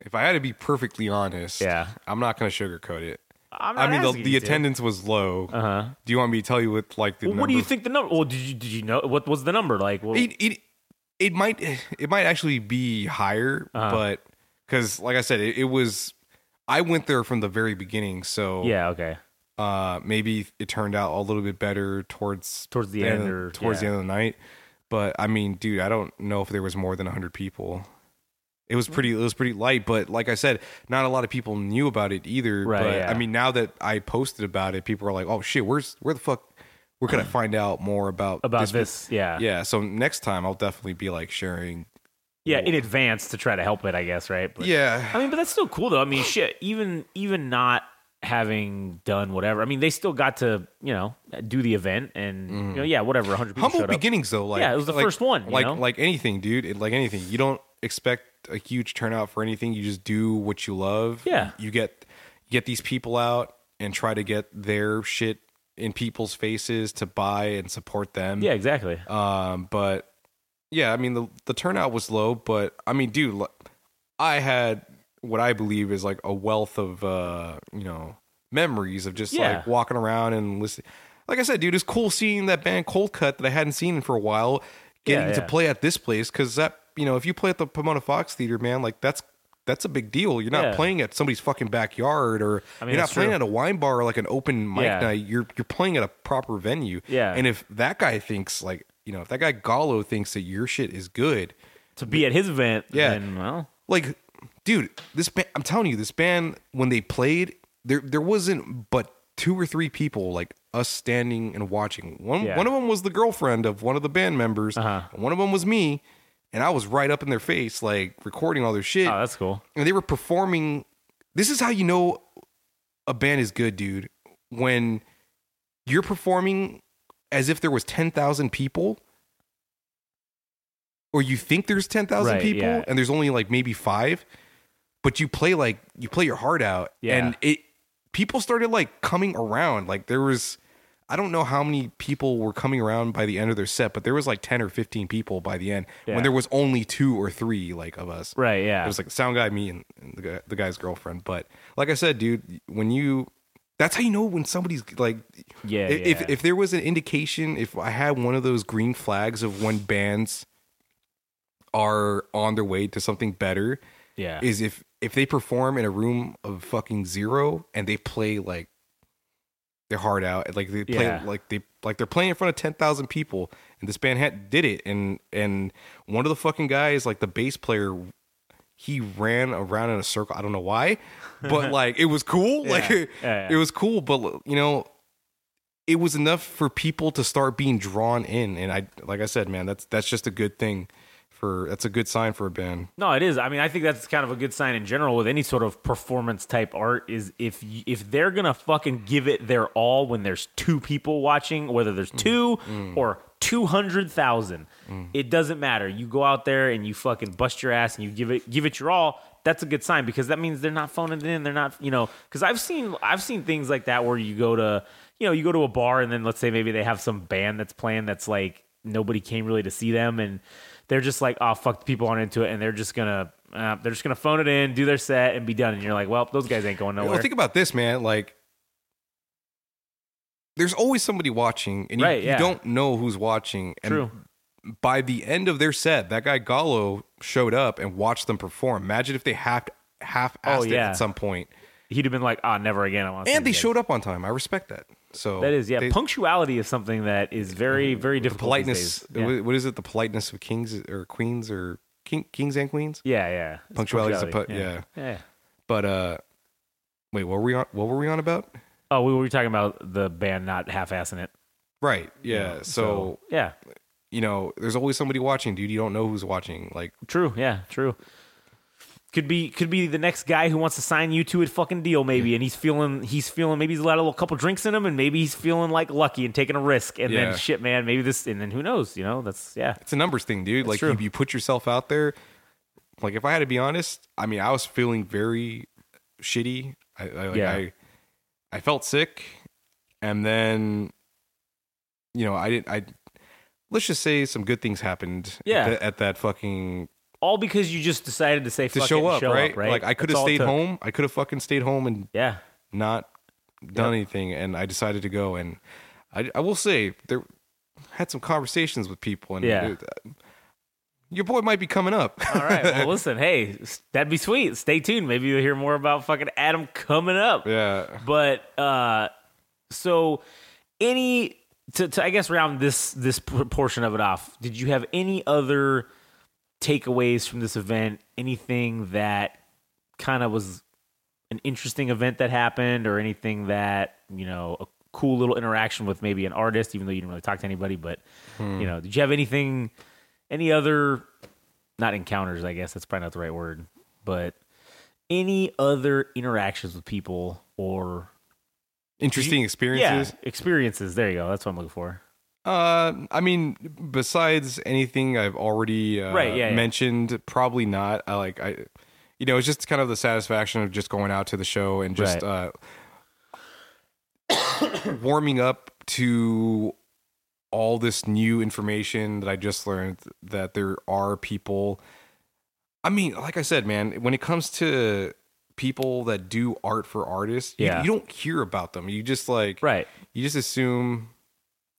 if I had to be perfectly honest, Yeah. I'm not going to sugarcoat it. I'm I mean, the, the to. attendance was low. Uh-huh. Do you want me to tell you what like the Well, what do you think the number? Well, did you did you know what was the number like? Well, It, it it might it might actually be higher, Uh-huh. but because like I said, it, it was. I went there from the very beginning, so yeah, okay. uh maybe it turned out a little bit better towards Towards the end of- or- towards yeah. the end of the night but i mean dude i don't know if there was more than 100 people it was pretty it was pretty light but like i said not a lot of people knew about it either Right, but yeah. i mean now that i posted about it people are like oh shit where's where the fuck where can i find out more about About this this, yeah. yeah so next time i'll definitely be like sharing Yeah, in advance to try to help it, I guess, right? But, yeah I mean, but that's still cool though. I mean, shit, even even not having done whatever. I mean, they still got to, you know, do the event and you know, yeah, whatever, 100 people Mm. humble showed up. beginnings though like Yeah, it was the like- first one, you like know? like anything dude it, like anything you don't expect a huge turnout for anything you just do what you love Yeah. you get get these people out and try to get their shit in people's faces to buy and support them Yeah, exactly. um but yeah i mean the the turnout was low but i mean dude i had what i believe is like a wealth of uh you know memories of just Yeah. like walking around and listening like i said dude it's cool seeing that band cold cut that i hadn't seen for a while getting Yeah, to play at this place because that you know if you play at the pomona fox theater man like that's that's a big deal. You're not Yeah. playing at somebody's fucking backyard, or I mean, you're not playing true. at a wine bar or like an open mic Yeah. night. You're you're playing at a proper venue. Yeah. And if that guy thinks like you know, if that guy Gallo thinks that your shit is good, to be at his event, Yeah. then, well, like, dude, this band, I'm telling you, this band when they played, there there wasn't but two or three people like us standing and watching. One Yeah. one of them was the girlfriend of one of the band members. Uh-huh. One of them was me, and I was right up in their face, like recording all their shit. oh, that's cool. and they were performing. This is how you know a band is good, dude. When you're performing as if there was ten thousand people, or you think there's ten thousand Right, people, yeah. and there's only like maybe five, but you play like you play your heart out, Yeah. and it people started like coming around. Like there was. I don't know how many people were coming around by the end of their set, but there was like ten or fifteen people by the end Yeah. when there was only two or three like of us. Right, yeah. It was like the sound guy, me, and, and the guy, the guy's girlfriend. But like I said, dude, when you, that's how you know when somebody's like, Yeah, If if, yeah. if there was an indication, if I had one of those green flags of when bands are on their way to something better, yeah. is if if they perform in a room of fucking zero and they play like their heart out, like they play Yeah. like they like they're playing in front of ten thousand people, and this band had did it, and and one of the fucking guys, like the bass player, he ran around in a circle. I don't know why, but like it was cool. Like Yeah. Yeah, yeah. it was cool, but you know. It was enough for people to start being drawn in, and I, like I said, man, that's that's just a good thing. For that's a good sign for a band. No, it is. I mean, I think that's kind of a good sign in general with any sort of performance type art. Is if if they're gonna fucking give it their all when there's two people watching, whether there's mm. two mm. or two hundred thousand, mm. it doesn't matter. You go out there and you fucking bust your ass and you give it give it your all. That's a good sign because that means they're not phoning it in. They're not, you know, because I've seen I've seen things like that where you go to, you know, you go to a bar and then let's say maybe they have some band that's playing that's like nobody came really to see them and they're just like, oh fuck, the people aren't into it, and they're just gonna uh, they're just gonna phone it in, do their set, and be done. And you're like, well, those guys ain't going nowhere. Well, think about this, man. Like, there's always somebody watching, and you, Right, you don't know who's watching. And True. by the end of their set, that guy Gallo showed up and watched them perform. Imagine if they half half assed Oh, it yeah. at some point. He'd have been like, "Ah, never again." I want And they showed up on time. I respect that. So That is, yeah. they- Punctuality is something that is very, very difficult. politeness. Yeah. what- is it? The politeness of kings or queens or king, kings and queens. yeah, yeah. It's Punctuality is a punctuality, pu- yeah. But uh, wait, what were we on? What were we on about? Oh, we were talking about the band not half-assing it. Right. Yeah. so yeah, you know, there's always somebody watching, dude. You don't know who's watching. Like, true. Yeah, true. Could be could be the next guy who wants to sign you to a fucking deal, maybe, and he's feeling he's feeling maybe he's let a little couple drinks in him, and maybe he's feeling like lucky and taking a risk, and Yeah. then shit, man, maybe this, and then who knows, you know? That's yeah, it's a numbers thing, dude. like, true. if you put yourself out there, like, if I had to be honest, I mean, I was feeling very shitty. I, I like, Yeah. I, I felt sick, and then, you know, I didn't. I let's just say some good things happened. Yeah. At, that- at that fucking all because you just decided to say to fuck show up, show right? up, right? Like, I could have stayed home. I could have fucking stayed home and Yeah, not done anything and I decided to go and I, I will say there had some conversations with people and Yeah. it- your boy might be coming up. All right. Well, listen. Hey, that'd be sweet. Stay tuned. Maybe you'll hear more about fucking Adam coming up. yeah. But uh, so any to, to I guess round this this portion of it off. Did you have any other takeaways from this event? Anything that kind of was an interesting event that happened, or anything that you know a cool little interaction with maybe an artist, even though you didn't really talk to anybody. But you hmm. know, did you have anything? Any other? Not encounters, I guess that's probably not the right word, but any other interactions with people or Interesting experiences. yeah, experiences. There you go. That's what I'm looking for. Uh, I mean, besides anything I've already uh, Right, yeah, yeah. mentioned, probably not. I like I, you know, it's just kind of the satisfaction of just going out to the show and just uh, warming up to all this new information that I just learned that there are people. I mean, like I said, man, when it comes to people that do art for artists, you- Yeah. you, don't hear about them. You just like Right. you just assume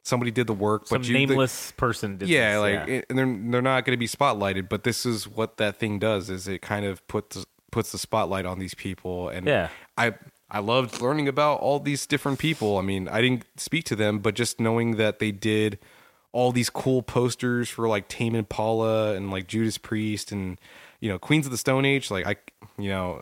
somebody did the work, Some but you, the- nameless person did yeah, this, like it- and they're they're not going to be spotlighted. But this is what that thing does: is it kind of puts puts the spotlight on these people. And Yeah. I I loved learning about all these different people. I mean, I didn't speak to them, but just knowing that they did all these cool posters for like Tame Impala and like Judas Priest and you know Queens of the Stone Age. Like I, you know,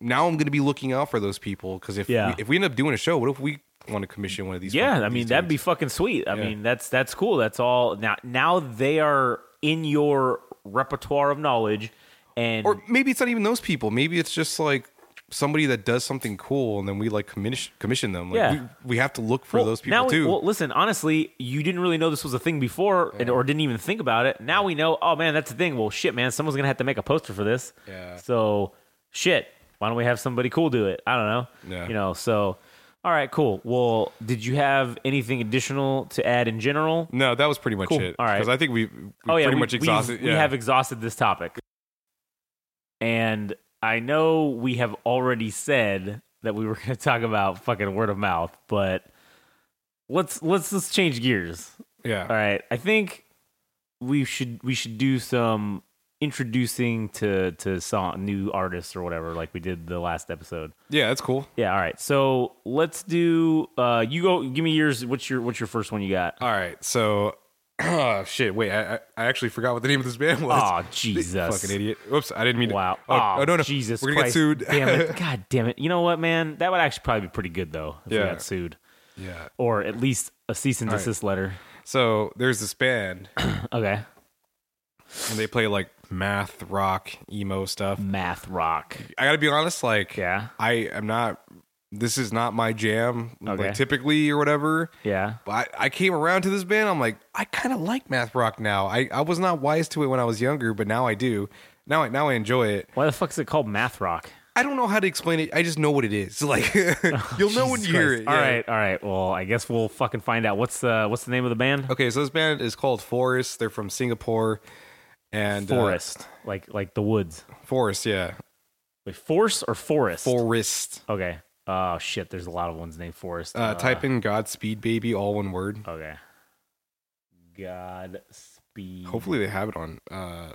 now I'm going to be looking out for those people because if Yeah. we, if we end up doing a show, what if we want to commission one of these? Yeah, I mean that'd be fucking sweet. I Yeah. mean that's that's cool. That's all. Now now they are in your repertoire of knowledge, and or maybe it's not even those people. Maybe it's just like somebody that does something cool, and then we like commission commission them. Like, Yeah. we, we have to look for Well, those now people we- too. well, listen, honestly, you didn't really know this was a thing before, and- or didn't even think about it. Now we know. Oh man, that's the thing. Well, shit, man, someone's gonna have to make a poster for this. Yeah. So shit, why don't we have somebody cool do it? I don't know. Yeah. You know. So, all right, cool. Well, did you have anything additional to add in general? no, that was pretty much Cool. it. All right. because I think we, we oh yeah, pretty we, much we've- exhausted. We yeah. have exhausted this topic, and I know we have already said that we were going to talk about fucking word of mouth, but let's let's let's change gears. yeah. All right, I think we should we should do some introducing to to song new artists or whatever, like we did the last episode. yeah, that's cool. Yeah, all right. So let's do. Uh, you go. Give me yours. What's your What's your first one you got? All right, so oh shit, wait, I, I actually forgot what the name of this band was. Oh Jesus! Fucking idiot! Oops, I didn't mean to. Wow. Oh, oh, no, no, Jesus we're gonna Christ. get sued. damn it. God damn it. You know what, man? That would actually probably be pretty good though if we Yeah. got sued, yeah. or at least a cease and right. desist letter. So there's this band, Okay. and they play like math, rock, emo stuff. Math rock. I gotta be honest, like, Yeah. I am not. This is not my jam, Okay. like typically or whatever. Yeah. But I, I came around to this band. I'm like, I kind of like math rock now. I, I was not wise to it when I was younger, but now I do. Now I now I enjoy it. Why the fuck is it called math rock? I don't know how to explain it. I just know what it is. Like you'll know when you hear it. All yeah. right, all right. Well, I guess we'll fucking find out. What's the What's the name of the band? Okay, so this band is called Forest. They're from Singapore, and uh, Forest, like like the woods. Forest, yeah, Wait, force or forest? Forest. Okay. Oh shit, there's a lot of ones named Forest. Uh, type in Godspeed Baby, all one word. Okay. God Godspeed, Hopefully they have it on. Uh,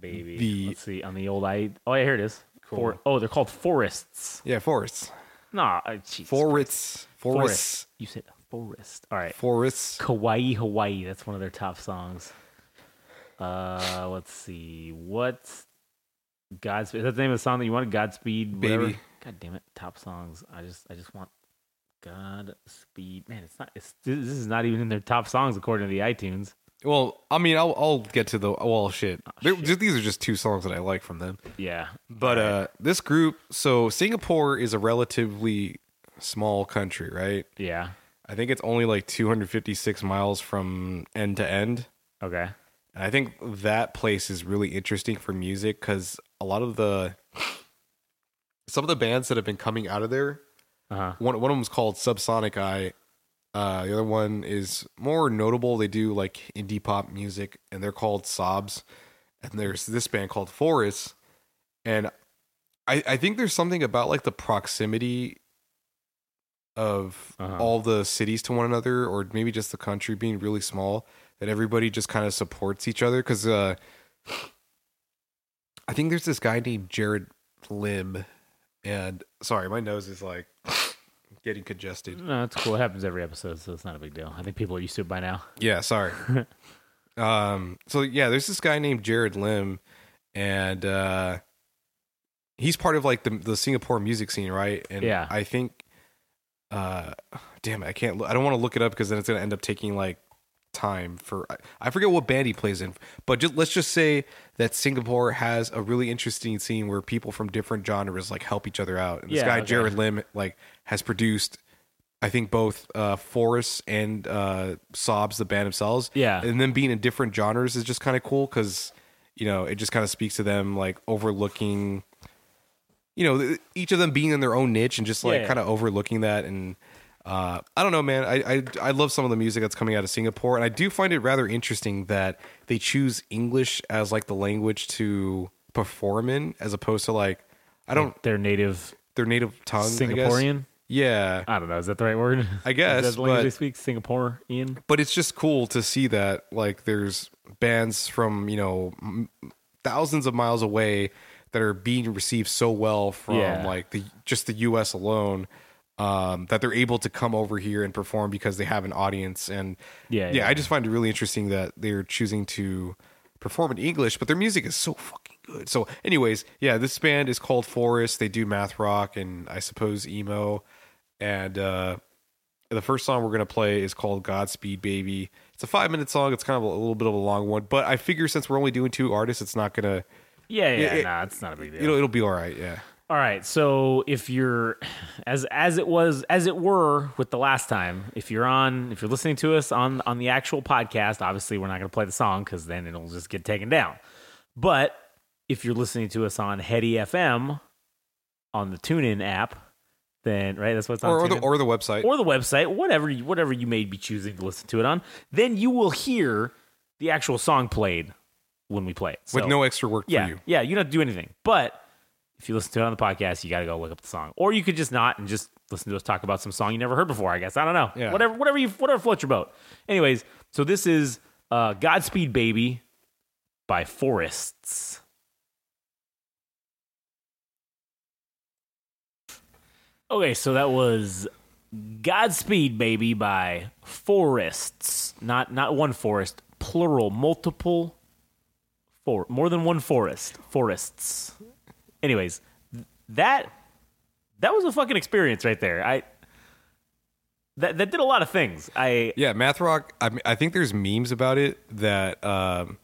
baby. the- Let's see on the old I. Oh yeah, here it is. Cool. For, oh, they're called forests. yeah, forests, Nah, uh, Jesus forests, Forest. forests, You said forest. All right. forests. Kauai, Hawaii. That's one of their top songs. Uh, let's see. What's Godspeed? Is that the name of the song that you wanted? Godspeed, whatever? Baby. God damn it! Top songs. I just, I just want Godspeed. Man, it's not. It's this is not even in their top songs according to the iTunes. Well, I mean, I'll I'll get to the well, shit. They're- shit. just- these are just two songs that I like from them. Yeah, But uh, this group, so Singapore is a relatively small country, right? yeah. I think it's only like 256 miles from end to end. Okay. And I think that place is really interesting for music because a lot of the some of the bands that have been coming out of there, Uh huh. one one of them is called Subsonic Eye. Uh, the other one is more notable. They do like indie pop music, and they're called Sobs. And there's this band called Forest, and I I think there's something about like the proximity of Uh-huh. all the cities to one another, or maybe just the country being really small, that everybody just kind of supports each other. Because uh, I think there's this guy named Jared Lim, and sorry, my nose is like getting congested. No, it's cool. It happens every episode, so it's not a big deal. I think people are used to it by now. Yeah, sorry. um, so yeah, there's this guy named Jared Lim, and uh, he's part of like the the Singapore music scene, right? And Yeah. I think, uh, damn it, I can't. I don't want to look it up because then it's gonna end up taking like time for. I, forget what band he plays in, but just let's just say that Singapore has a really interesting scene where people from different genres like help each other out. And this Yeah, guy okay. Jared Lim like has produced. I think both uh, Forest and uh, Sobs, the band themselves, Yeah. and then being in different genres is just kind of cool because you know it just kind of speaks to them like overlooking you know each of them being in their own niche and just like Yeah. kind of overlooking that and uh, I don't know, man. I, I I love some of the music that's coming out of Singapore, and I do find it rather interesting that they choose English as like the language to perform in, as opposed to like I don't Their native their native tongue. Singaporean. Yeah, I don't know. Is that the right word? I guess, Is that the language but- they speak? Singaporean. but it's just cool to see that like there's bands from you know m- thousands of miles away that are being received so well from Yeah. like the just the US alone um that they're able to come over here and perform because they have an audience and Yeah, yeah, yeah. I just find it really interesting that they're choosing to perform in English but their music is so fucking good. So anyways, yeah, this band is called Forest. They do math rock and I suppose emo and uh the first song we're gonna play is called "Godspeed Baby." It's a five minute song. It's kind of a, little bit of a long one, but I figure since we're only doing two artists, it's not gonna. Yeah, yeah. it- nah, it's not a big deal. It'll it'll be all right. Yeah. All right. So if you're as as it was as it were with the last time, if you're on if you're listening to us on on the actual podcast, obviously we're not going to play the song cuz then it'll just get taken down. But if you're listening to us on Heady FM on the TuneIn app, then right, that's what's on Or, or the or the website. or the website, whatever you, whatever you may be choosing to listen to it on, then you will hear the actual song played when we play it. with no extra work yeah, for you. Yeah, you don't do anything. But if you listen to it on the podcast, you got to go look up the song, or you could just not and just listen to us talk about some song you never heard before. I guess I don't know. Yeah. Whatever, whatever you, whatever floats your boat. Anyways, so this is uh, "Godspeed Baby" by Forests. Okay, so that was "Godspeed Baby" by Forests. Not not one forest, plural, multiple for more than one forest forests anyways that that was a fucking experience right there i that that did a lot of things i Yeah, math rock. I mean, I think there's memes about it that um,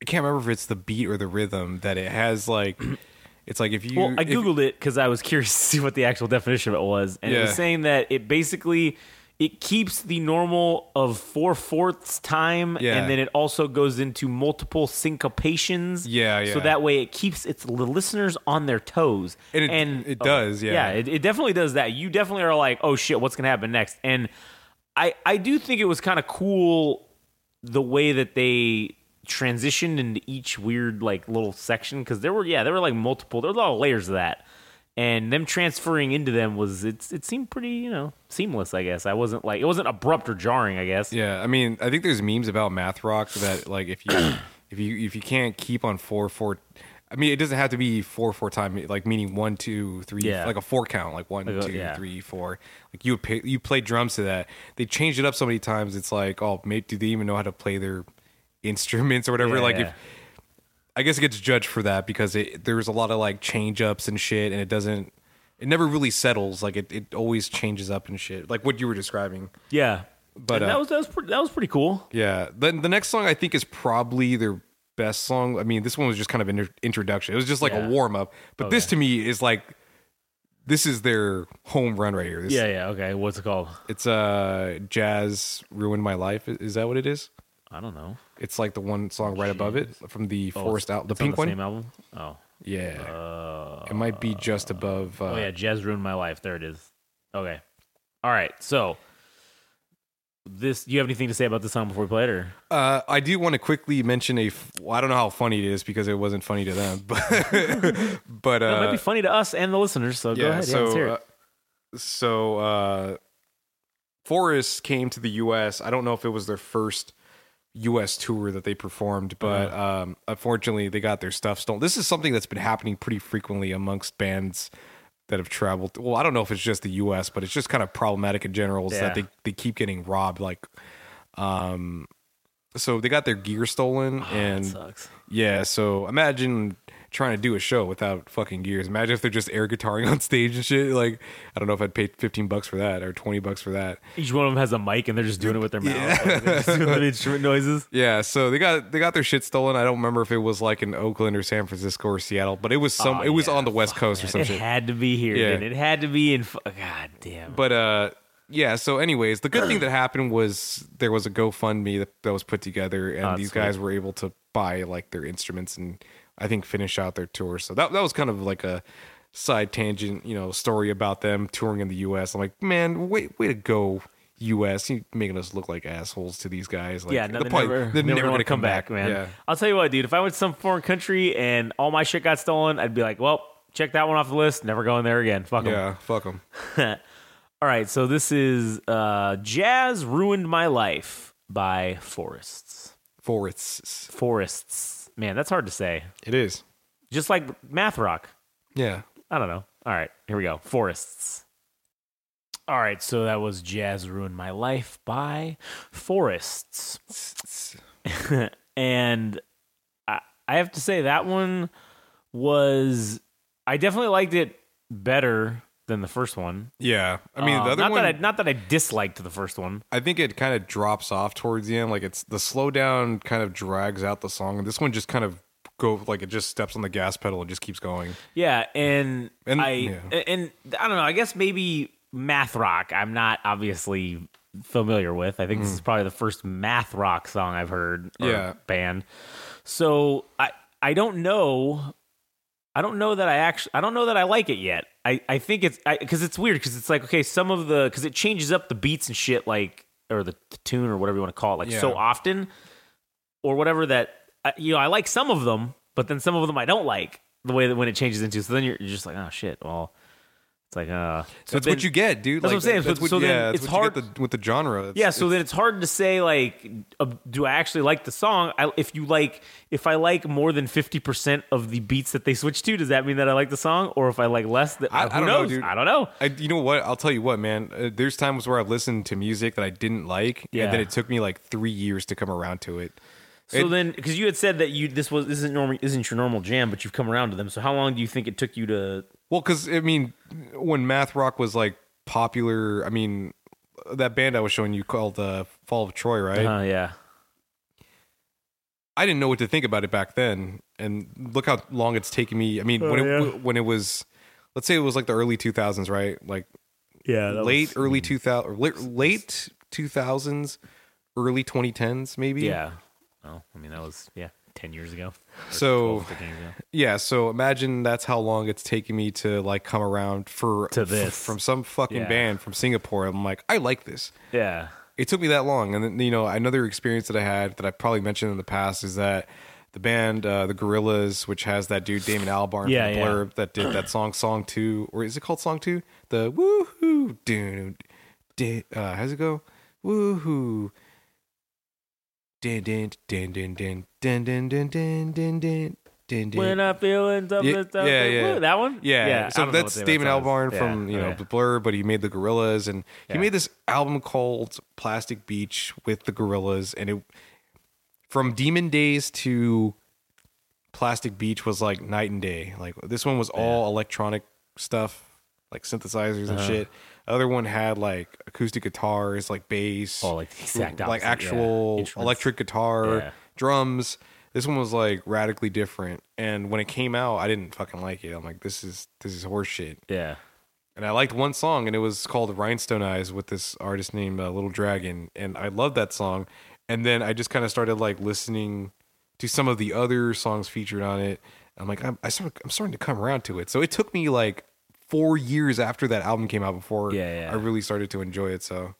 I can't remember if it's the beat or the rhythm that it has. Like, it's like if you. well i if- googled it because i was curious to see what the actual definition of it was and it was saying that it basically it keeps the normal of four fourths time Yeah. and then it also goes into multiple syncopations Yeah, yeah. so that way it keeps its the listeners on their toes And it- it oh, does, yeah. yeah it, it definitely does that you definitely are like oh shit what's gonna happen next and i i do think it was kind of cool the way that they transitioned into each weird like little section because there were yeah there were like multiple there were a lot of layers of that and them transferring into them was it's it seemed pretty you know seamless. I guess I wasn't like it wasn't abrupt or jarring. I guess. Yeah, I mean, I think there's memes about math rock that like if you if you if you can't keep on four four, I mean, it doesn't have to be four four time like meaning one two three Yeah. like a four count like one Like two yeah. three four like you pay, you play drums to that. They changed it up so many times. It's like oh, mate, do they even know how to play their instruments or whatever? Yeah, like if I guess it gets judged for that because it there's a lot of like change ups and shit, and it doesn't. It never really settles. Like it, it always changes up and shit. Like what you were describing. Yeah. But, And uh, that was that was pretty, that was pretty cool. Yeah. Then the next song I think is probably their best song. I mean, this one was just kind of an introduction. It was just like Yeah. a warm up. But this to me is like this is their home run right here. This, Yeah, yeah. Okay, what's it called? It's uh Jazz Ruined My Life. Is that what it is? I don't know. It's like the one song right above it from the Oh, Forest out the pink one. Same album. Oh. Yeah. it might be just above uh, Oh yeah, Jazz ruined my life. There it is. Okay. All right. So this do you have anything to say about this song before we play it or Uh, I do want to quickly mention a. Well, I don't know how funny it is because it wasn't funny to them, but but it might uh, be funny to us and the listeners, so go yeah. ahead. yeah, let's So hear it. uh, so uh, Forest came to the U.S. I don't know if it was their first U.S. tour that they performed, but Uh-huh. um, unfortunately they got their stuff stolen. This is something that's been happening pretty frequently amongst bands that have traveled. Well, I don't know if it's just the U.S., but it's just kind of problematic in general. Is that they they keep getting robbed, like. Um, so they got their gear stolen, that and sucks. yeah, so imagine trying to do a show without fucking gears. Imagine if they're just air guitaring on stage and shit. Like, I don't know if I'd pay 15 bucks for that or 20 bucks for that. Each one of them has a mic and they're just doing it with their mouth. Like, doing the instrument noises. Yeah, so they got they got their shit stolen. I don't remember if it was like in Oakland or San Francisco or Seattle, but it was some Oh, it was yeah, on the West Coast or something. It shit. had to be here. Yeah. It had to be in. God damn. But uh yeah, so anyways, the good thing that happened was there was a GoFundMe that, that was put together and Oh, these sweet. guys were able to buy like their instruments and I think finish out their tour. So that that was kind of like a side tangent, you know, story about them touring in the US. I'm like, man, way way to go US. You making us look like assholes to these guys. Like yeah, no, they're probably- never, they're never, never want gonna to come back, man. Yeah. I'll tell you what, dude. If I went to some foreign country and all my shit got stolen, I'd be like, well, check that one off the list. Never going there again. Fuck 'em. Yeah, fuck them. All right, so this is uh, "Jazz Ruined My Life" by Forests. Forests. Forests, man, that's hard to say. It is. Just like math rock. Yeah. I don't know. All right, here we go. Forests. All right, so that was "Jazz Ruined My Life" by Forests. and I, I have to say that one was I definitely liked it better than the first one. Yeah. I mean, Um, the other not one that I, not that I disliked the first one. I think it kind of drops off towards the end. Like it's the slowdown kind of drags out the song, and this one just kind of go like it just steps on the gas pedal and just keeps going. Yeah, and, And- I yeah. and I don't know. I guess maybe math rock. I'm not obviously familiar with. I think this is probably the first math rock song I've heard. or Mm. Yeah. band. So I I don't know. I don't know that I actually. I don't know that I like it yet. I I think it's because it's weird because it's like okay, some of the because it changes up the beats and shit like or the, the tune or whatever you want to call it like so often or whatever that you know I like some of them, but then some of them I don't like the way that when it changes into. So then you're, you're just like oh shit. Well, it's like uh. So that's what you get, dude. That's what I'm saying. That's So- what, so then yeah, that's it's hard- the, with the genre. It's- Yeah, so it's- then it's hard to say like, uh, do I actually like the song? I, if you like, if I like more than fifty percent of the beats that they switch to, does that mean that I like the song? Or if I like less, that I- who I don't know, knows? dude. I don't know. I, you know what? I'll tell you what, man. Uh, there's times where I've listened to music that I didn't like, Yeah. and then it took me like three years to come around to it. So It- then, because you had said that you this was this isn't normal isn't your normal jam, but you've come around to them. So how long do you think it took you to? Well, because I mean, when math rock was like popular, I mean, that band I was showing you called uh, Fall of Troy, right? Uh, yeah, I didn't know what to think about it back then, and look how long it's taken me. I mean, when Oh, it yeah. when it was, let's say it was like the early two thousands, right? Like yeah, late early two thousand, late late two thousands, early twenty tens, maybe. yeah. Oh, I mean that was yeah, ten years ago. So 12, years ago. yeah, so imagine that's how long it's taken me to like come around for To f- this. from some fucking Yeah. band from Singapore. I'm like, I like this. yeah, it took me that long and then you know another experience that i had that i probably mentioned in the past is that the band uh, the Gorillaz, which has that dude Damon Albarn Yeah, from the yeah. Blur that did that song Song Two, or is it called Song Two? The woohoo, dun, uh, how's it go? Woohoo. Dun, dun, dun, dun, dun, dun, dun, dun, dun, dun, dun, dun, dun. When I'm feeling something, Yeah, something, yeah, yeah. woo, that one. Yeah, I so that's what the name Damon of that song Albarn is. from Yeah, you know okay. the Blur, but he made the Gorillaz, and he Yeah. made this album called Plastic Beach with the Gorillaz, and it from Demon Days to Plastic Beach was like night and day. Like this one was all electronic stuff, like synthesizers Uh-huh. and shit. Other one had like acoustic guitars, like bass, Oh, like exact like opposite, yeah. actual Instruments. electric guitar, Yeah. drums. This one was like radically different. And when it came out, I didn't fucking like it. I'm like, this is this is horseshit. Yeah. And I liked one song, and it was called "Rhinestone Eyes" with this artist named uh, Little Dragon, and I loved that song. And then I just kind of started like listening to some of the other songs featured on it. I'm like, I'm, I started, I'm starting to come around to it. So it took me like four years after that album came out before Yeah, yeah. I really started to enjoy it. So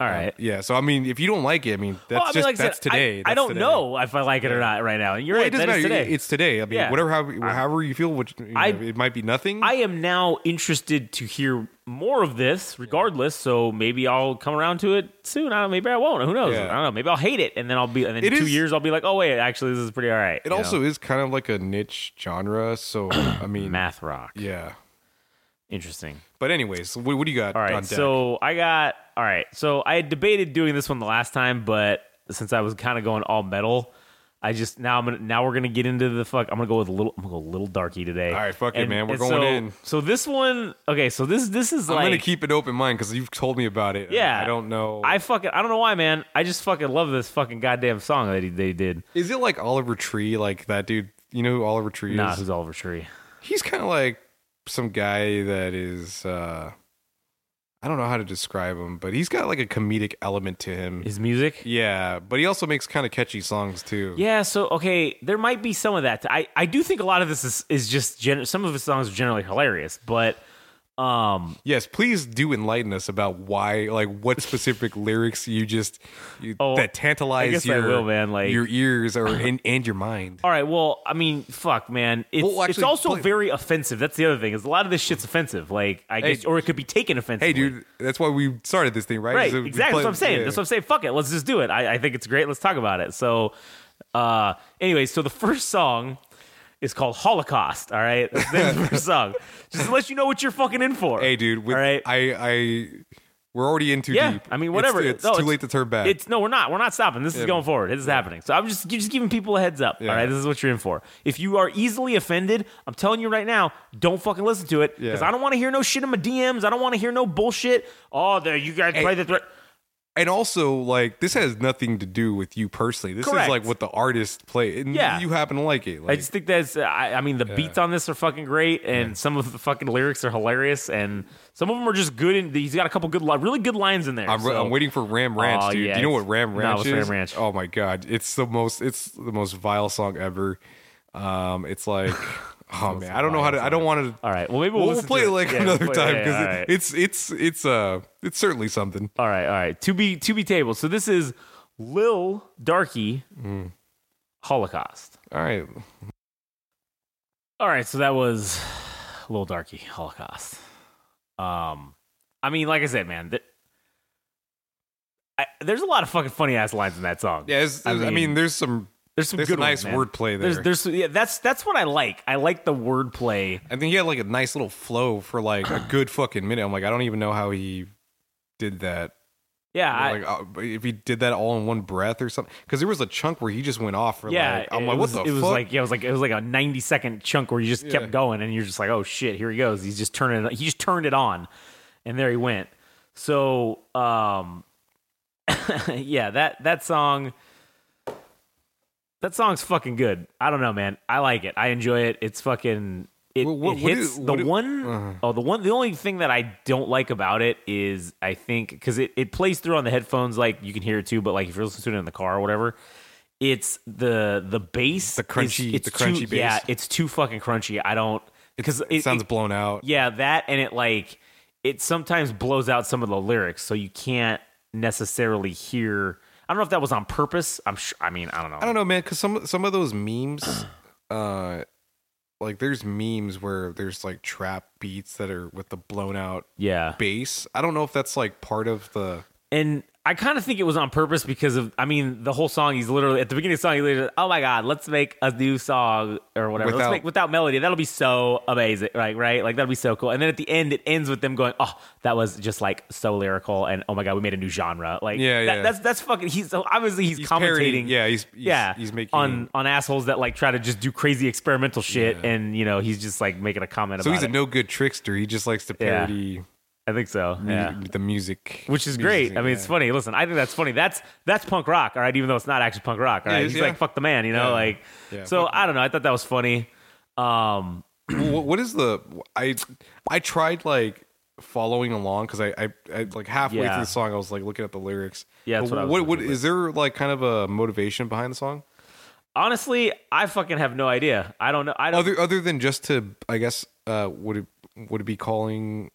all right. um, yeah. So I mean, if you don't like it, I mean, that's Well, I mean, just like I that's said, today. I, I don't today. know if I like it or not right now. You're Well, right. it doesn't matter. today. It's today. I mean, Yeah. whatever, however, however you feel, which you know, I- it might be nothing. I am now interested to hear more of this, regardless. So maybe I'll come around to it soon. I don't. Maybe I won't. Who knows? Yeah. I don't know. Maybe I'll hate it, and then I'll be. And then It two is- years, I'll be like, oh wait, actually, this is pretty all right. it also is kind of like a niche genre. So I mean, math rock. yeah. Interesting. But anyways, what, what do you got All right. So I got. All right. So I had debated doing this one the last time, but since I was kind of going all metal. I just now I'm gonna now we're gonna get into the fuck. I'm gonna go with a little. I'm gonna go a little darky today. All right, fuck it, man. We're going so, in. So this one, okay. So this this is I'm like gonna keep an open mind because you've told me about it. Yeah. I don't know. I fucking I don't know why, man. I just fucking love this fucking goddamn song that he, they did. is it like Oliver Tree? Like that dude? You know who Oliver Tree is? Nah, who's Oliver Tree? He's kind of like some guy that is. uh I don't know how to describe him, but he's got like a comedic element to him. His music. Yeah, but he also makes kind of catchy songs too. Yeah, so okay, there might be some of that. I, I do think a lot of this is is just gen- some of his songs are generally hilarious, but um Yes, please do enlighten us about why, like, what specific lyrics you just you, Oh, that tantalize I guess I your will, man, like- your ears or and, and your mind. all right, well, I mean, fuck, man. It's Well, it's also play- very offensive. That's the other thing. Is a lot of this shit's offensive. Like I Hey, guess or it could be taken offensively. Hey, dude, that's why we started this thing, right? Right, So exactly. play- That's what I'm saying. yeah. That's what I'm saying. Fuck it. Let's just do it. I, I think it's great. Let's talk about it. So, uh, anyway, so the first song is called Holocaust. All right, that's the name of the song. Just to let you know what you're fucking in for. Hey, dude, with, all right. I, I, we're already in too yeah, deep. I mean, whatever. It's, No, too late to turn back. It's no, we're not. We're not stopping. This is Yeah. going forward. This is happening. So I'm just just giving people a heads up. Yeah. All right, this is what you're in for. If you are easily offended, I'm telling you right now, don't fucking listen to it because Yeah. I don't want to hear no shit in my DMs. I don't want to hear no bullshit. Oh, there you guys play the. And also, like, this has nothing to do with you personally. This Correct. is like what the artist play, and Yeah. you happen to like it. I just think that's. I, I mean, the beats on this are fucking great, and some of the fucking lyrics are hilarious, and some of them are just good. And he's got a couple good, really good lines in there. I'm, so- I'm waiting for Ram Ranch, Oh, dude. yeah, Do you know what Ram no, Ranch what's is? Ram Ranch? Oh my god, it's the most it's the most vile song ever. Um, it's like, oh man, I don't know how to. I don't want to. All right. Well, maybe we'll, We'll, we'll play it like Yeah, another we'll play- time yeah, because all right. it's it's it's uh it's certainly something. All right, all right. To be to be table. So this is Lil Darkie Mm. Holocaust. All right, All right, so that was Lil Darkie Holocaust. Um, I mean, like I said, man, th- I, there's a lot of fucking funny ass lines in that song. yeah. It's, I I, mean, mean, there's some there's some there's good nice ones, wordplay there. There's there's yeah, that's that's what I like. I like the wordplay. I think he had like a nice little flow for like a good fucking minute. I'm like, I don't even know how he did that. Yeah, like uh, if he did that all in one breath or something, because there was a chunk where he just went off. For yeah. like, I'm like, was, what the it was like yeah, it was like it was like a 90 second chunk where you just Yeah. kept going, and you're just like, oh shit, here he goes. He's just turning. it He just turned it on, and there he went. So, um, yeah, that that song. That song's fucking good. I don't know, man. I like it. I enjoy it. It's fucking. It, Well, what- it what hits is- the what is- one uh. oh the one. The only thing that I don't like about it is I think because it, it plays through on the headphones, like you can hear it too. But like if you're listening to it in the car or whatever, it's the the bass, The is- crunchy- it's the crunchy too, bass. Yeah, it's too fucking crunchy. I don't because it, sounds blown out. yeah, that and it like it sometimes blows out some of the lyrics, so you can't necessarily hear. I don't know if that was on purpose. I'm sure. I mean, I don't know. I don't know, man, because some some of those memes, uh, like there's memes where there's like trap beats that are with the blown out Yeah, bass. I don't know if that's like part of the. and I kind of think it was on purpose because of. I mean, the whole song. He's literally at the beginning of the song. He literally, oh my god, let's make a new song or whatever. let's Without- make without melody. That'll be so amazing, right? Right? Like that'll be so cool. And then at the end, it ends with them going, oh, that was just like so lyrical. And oh my god, we made a new genre. Like Yeah, that- yeah. That's that's fucking. He's obviously he's, He's commentating. yeah, he's, he's yeah, he's making on on assholes that like try to just do crazy experimental shit, Yeah. and you know he's just like making a comment about So he's a no good trickster. He just likes to Yeah. I think so. mu- Yeah. the music, Which is music great. scene, I mean, it's funny. Listen, I think that's funny. That's that's punk rock, all right. Even though it's not actually punk rock, all Yeah, right. is, He's yeah. like, "Fuck the man," you know, Yeah. like. Yeah, so I don't know. I thought that was funny. Um, What- is the I I tried like following along because I, I I like halfway Yeah. through the song I was like looking at the lyrics. Yeah, that's But what I was what, what is there like kind of a motivation behind the song honestly, I fucking have no idea. I don't know. I don't. other other than just to I guess uh would it would it be calling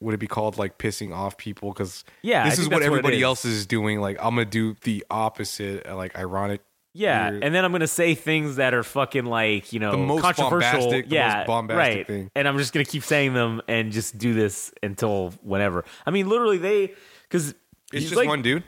would it be called like pissing off people because Yeah, this is what that's what everybody is. else is doing like I'm gonna do the opposite uh, like ironic yeah, weird- and then I'm gonna say things that are fucking like you know The most controversial. bombastic- the yeah, most bombastic right. thing. And I'm just gonna keep saying them and just do this until whenever. I mean, literally, they because it's just one dude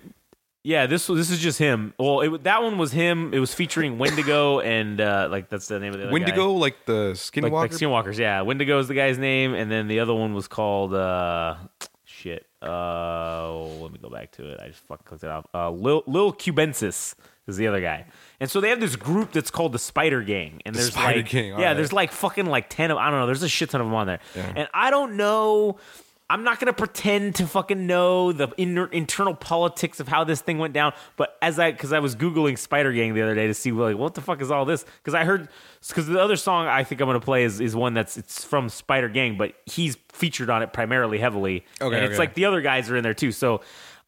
Yeah, this was this is just him. Well, it, that one was him. It was featuring Wendigo and uh, like that's the name of the other guy. Wendigo like the skinwalker like, like Skinwalkers. Yeah, Wendigo is the guy's name, and then the other one was called uh, shit. Uh, let me go back to it. I just fucking clicked it off. Uh, Lil Lil Cubensis is the other guy, and so they have this group that's called the Spider Gang, and there's Spider like yeah, right. there's like fucking like ten of I don't know. There's a shit ton of them on there, Yeah. and I don't know. I'm not gonna pretend to fucking know the inner, internal politics of how this thing went down. But as I, because I was googling Spider Gang the other day to see like what the fuck is all this? Because I heard, because the other song I think I'm gonna play is is one that's it's from Spider Gang, but he's featured on it primarily heavily. Okay, and it's okay. like the other guys are in there too. So,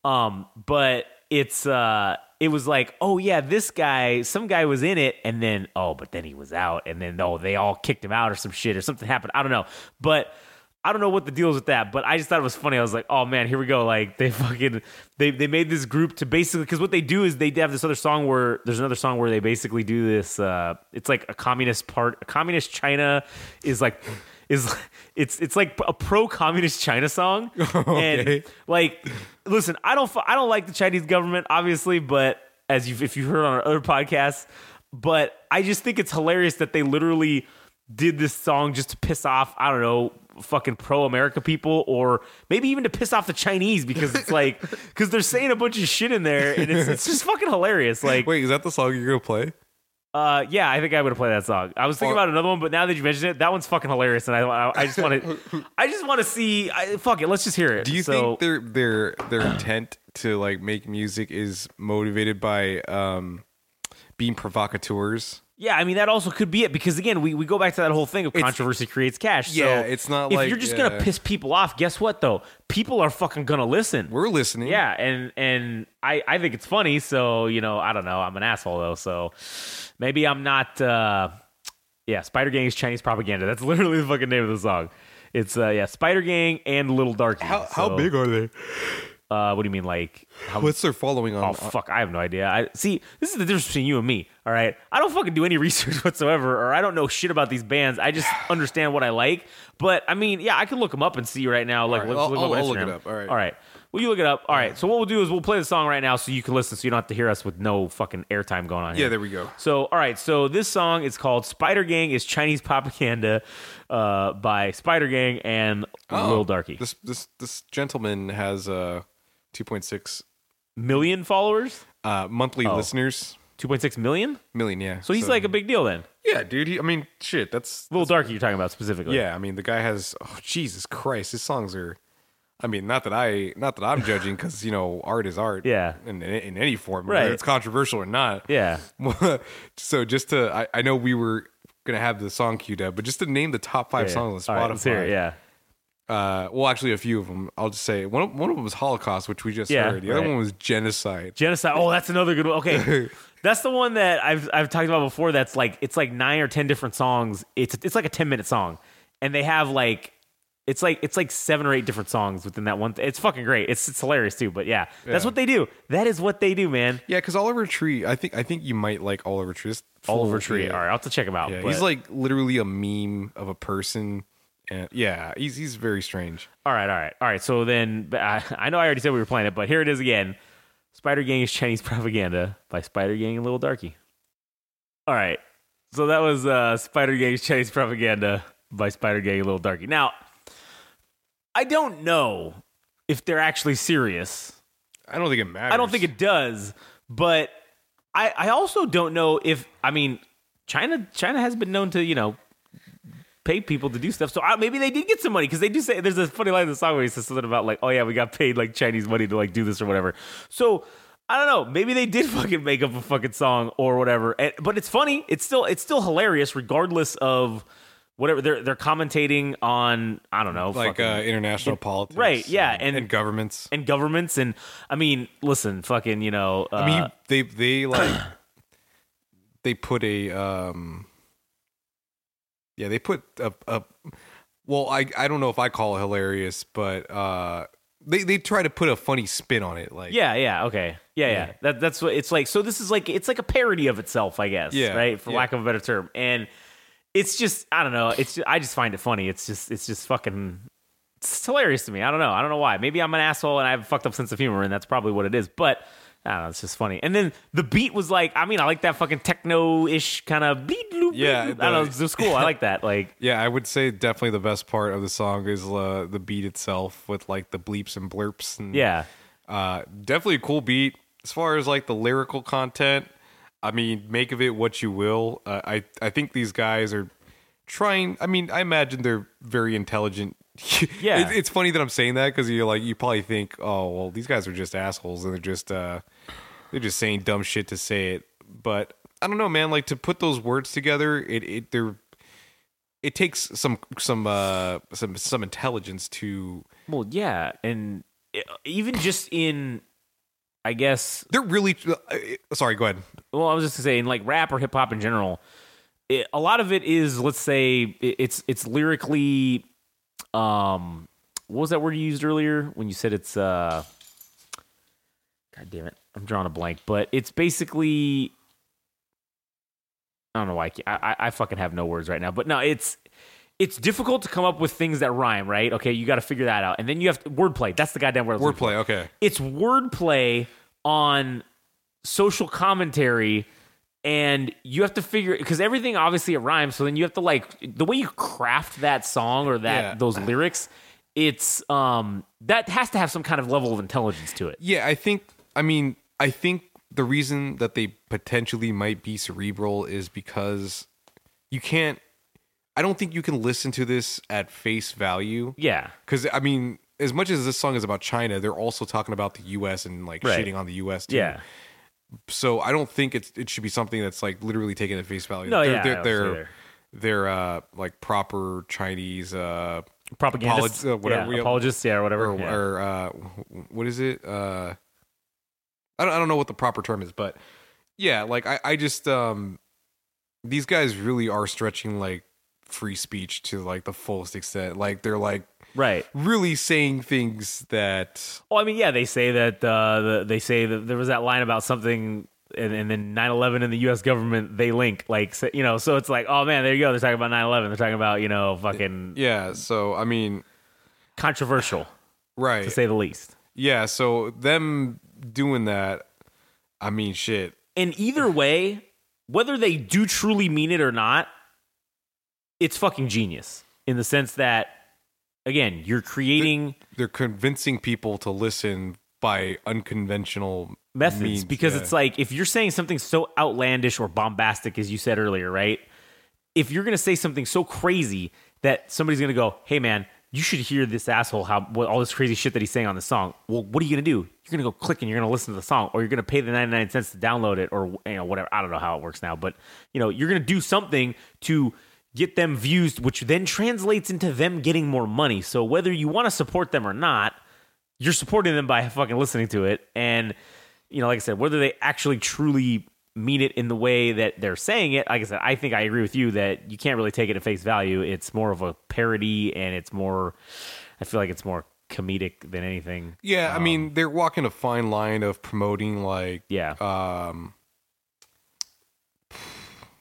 um, but it's uh, it was like, oh yeah, this guy, some guy was in it, and then oh, but then he was out, and then oh, they all kicked him out or some shit or something happened. I don't know, but. I don't know what the deal is with that, but I just thought it was funny. I was like, oh man, here we go. Like they fucking they they made this group to basically because what they do is they have this other song where there's another song where they basically do this. Uh, it's like a communist part. A communist China is like is it's it's like a pro communist China song. Okay. And like, listen, I don't I don't like the Chinese government, obviously, but as you if you heard on our other podcasts, but I just think it's hilarious that they literally did this song just to piss off I don't know fucking pro America people or maybe even to piss off the Chinese because it's like because they're saying a bunch of shit in there and it's, it's just fucking hilarious. Like wait is that the song you're gonna play? Uh yeah I think I would play that song. I was thinking Or- about another one but now that you mentioned it that one's fucking hilarious and I I, I just want to I just want to see I, fuck it let's just hear it. Do you so, think their their their intent to like make music is motivated by um being provocateurs? Yeah, I mean that also could be it because again, we, we go back to that whole thing of controversy creates cash. Yeah, so it's not if like, you're just gonna piss people off. Guess what though? People are fucking gonna listen. We're listening. yeah, and and I I think it's funny. So you know I don't know. I'm an asshole though. So maybe I'm not. uh Yeah, Spider Gang is Chinese propaganda. That's literally the fucking name of the song. It's uh yeah, Spider Gang and Little Darkie. How how big are they? Uh, what do you mean like? How What's their following on? Oh fuck, I have no idea. I see. This is the difference between you and me. All right, I don't fucking do any research whatsoever, or I don't know shit about these bands. I just understand what I like. But I mean, yeah, I can look them up and see right now. Like, right, let's I'll- look, I'll- I'll look it up. All right. all right. Well, you look it up. All right. So what we'll do is we'll play the song right now, so you can listen, so you don't have to hear us with no fucking airtime going on. Yeah, there we go. So, all right. So this song is called "Spider Gang" is Chinese propaganda uh, by Spider Gang and Lil Darkie. Oh, This this this gentleman has uh 2.6 Million followers. uh monthly Oh. listeners. Two point six million. Million, yeah. So he's like a big deal then. yeah, dude. He, I mean, shit. That's a Little Darkie, you're talking about specifically. yeah. I mean, the guy has. Oh, Jesus Christ, his songs are. I mean, not that I, not that I'm judging, because you know, art is art. Yeah. In in, in any form, Right. whether it's controversial or not. Yeah. so just to, I, I know we were gonna have the song queued up, but just to name the top five Yeah. songs on All Spotify. right, let's hear it, yeah. Uh, well, actually, a few of them. I'll just say one. Of, one of them was Holocaust, which we just Yeah, heard. The other one was genocide. Genocide. Oh, that's another good one. Okay. that's the one that I've I've talked about before. That's like it's like nine or ten different songs. It's it's like a ten minute song. And they have like It's like it's like seven or eight different songs within that one. Th- it's fucking great. It's it's hilarious too. But yeah, that's Yeah. what they do. That is what they do, man. Yeah, because Oliver Tree, I think I think you might like Oliver Tree. Oliver Tree. All right, I'll have to check him out. yeah, he's like literally a meme of a person, and yeah, he's he's very strange. all right, all right, all right. So then, I, I know I already said we were playing it, but here it is again. Spider Gang is Chinese propaganda by Spider Gang and Little Darkie. All right, so that was uh, Spider Gang's Chinese propaganda by Spider Gang and Little Darkie. Now, I don't know if they're actually serious. I don't think it matters. I don't think it does, but I I also don't know if I mean China China has been known to you know pay people to do stuff. So I, maybe they did get some money because they do say there's a funny line in the song where he says something about like oh yeah we got paid like Chinese money to like do this or whatever. So. I don't know. Maybe they did fucking make up a fucking song or whatever. And, but it's funny. It's still it's still hilarious regardless of whatever they're they're commentating on. I don't know, like fucking- uh, international politics, right, yeah, and, and- and governments. and governments and I mean, listen, fucking, you know, uh, I mean, they they like they put a um, yeah, they put a, a well, I I don't know if I call it hilarious, but uh, they they try to put a funny spin on it, like Yeah, yeah, okay. Yeah, yeah. That that's what it's like. So this is like it's like a parody of itself, I guess. Yeah, Right? For yeah. lack of a better term. And it's just I don't know. It's just, I just find it funny. It's just it's just fucking it's hilarious to me. I don't know. I don't know why. Maybe I'm an asshole and I have a fucked up sense of humor and that's probably what it is. But I don't know, it's just funny. And then the beat was like, I mean, I like that fucking techno-ish kind of beat loop. Yeah, loop. I don't know, it's just cool. I like that. Like Yeah, I would say definitely the best part of the song is uh, the beat itself with like the bleeps and blurps. And, yeah. uh, definitely a cool beat. As far as like the lyrical content, I mean, make of it what you will. Uh, I I think these guys are trying. I mean, I imagine they're very intelligent. Yeah. it, it's funny that I'm saying that because you're like you probably think, oh well, these guys are just assholes and they're just uh, they're just saying dumb shit to say it. But I don't know, man. Like to put those words together, it it they're it takes some some uh some some intelligence to Well, yeah, and uh, even just in I guess they're really uh, sorry go ahead well, I was just saying, like rap or hip hop in general, it, a lot of it is, let's say, it, it's it's lyrically, um, what was that word you used earlier when you said it's, uh, God damn it, I'm drawing a blank, but it's basically, I don't know why I, can't, I I fucking have no words right now, but no, it's. It's difficult to come up with things that rhyme, right? Okay, you got to figure that out, and then you have to, wordplay. That's the goddamn word. I was looking for wordplay okay it's wordplay on social commentary and you have to figure because everything obviously it rhymes so then you have to like the way you craft that song or that Yeah. those lyrics it's um that has to have some kind of level of intelligence to it Yeah, I think. I mean, I think the reason that they potentially might be cerebral is because you can't. I don't think you can listen to this at face value. yeah Because I mean, as much as this song is about China, they're also talking about the U.S. and like Right. shitting on the U.S. Too. yeah So I don't think it's it should be something that's like literally taken at face value. no they're, yeah they're, they're, they're, uh like proper Chinese uh propagandists apolog- uh, whatever yeah, apologists yeah or whatever or, yeah. or uh, what is it? Uh, I don't, I don't know what the proper term is, but yeah, like I, I just um, these guys really are stretching like free speech to like the fullest extent. Like they're like right really saying things that well i mean yeah they say that uh the, they say that there was that line about something and, and then 9-11 and the U.S. government they link like so- you know so it's like oh man there you go they're talking about 9-11 they're talking about you know fucking yeah. So I mean, controversial right? to say the least. Yeah. So them doing that, I mean, shit. And either way, whether they do truly mean it or not, it's fucking genius in the sense that, again, you're creating They're convincing people to listen by unconventional methods means, because yeah. it's like if you're saying something so outlandish or bombastic, as you said earlier, right? If you're going to say something so crazy that somebody's going to go, hey, man, you should hear this asshole how what, all this crazy shit that he's saying on the song. Well, what are you going to do? You're going to go click and you're going to listen to the song, or you're going to pay the 99 cents to download it, or you know whatever. I don't know how it works now, but you know you're going to do something to get them views, which then translates into them getting more money. So whether you want to support them or not, you're supporting them by fucking listening to it, and you know, like I said, whether they actually truly mean it in the way that they're saying it, like I said, I think I agree with you that you can't really take it at face value. It's more of a parody, and it's more. I feel like it's more comedic than anything. Yeah, I mean, they're walking a fine line of promoting like Yeah, um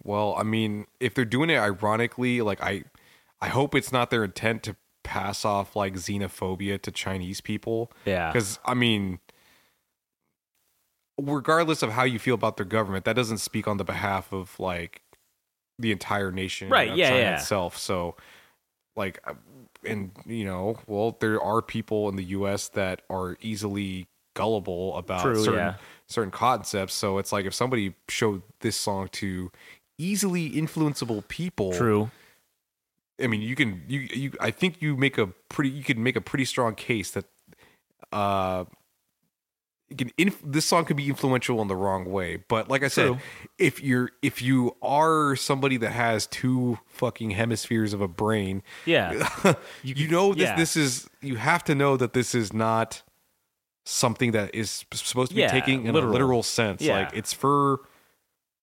well, I mean, if they're doing it ironically, like I I hope it's not their intent to pass off like xenophobia to Chinese people. yeah, Cuz I mean regardless of how you feel about their government, that doesn't speak on the behalf of like the entire nation Right, yeah, China yeah. itself. So like uh, and you know, well, there are people in the US that are easily gullible about True, certain yeah. certain concepts. So it's like if somebody showed this song to easily influenceable people, true. I mean, you can you you I think you make a pretty you could make a pretty strong case that uh can inf- this song could be influential in the wrong way. But like I said, True. if you're if you are somebody that has two fucking hemispheres of a brain, Yeah, you, know this yeah. this is you have to know that this is not something that is supposed to be Yeah, taken in literal. a literal sense. Yeah. Like it's for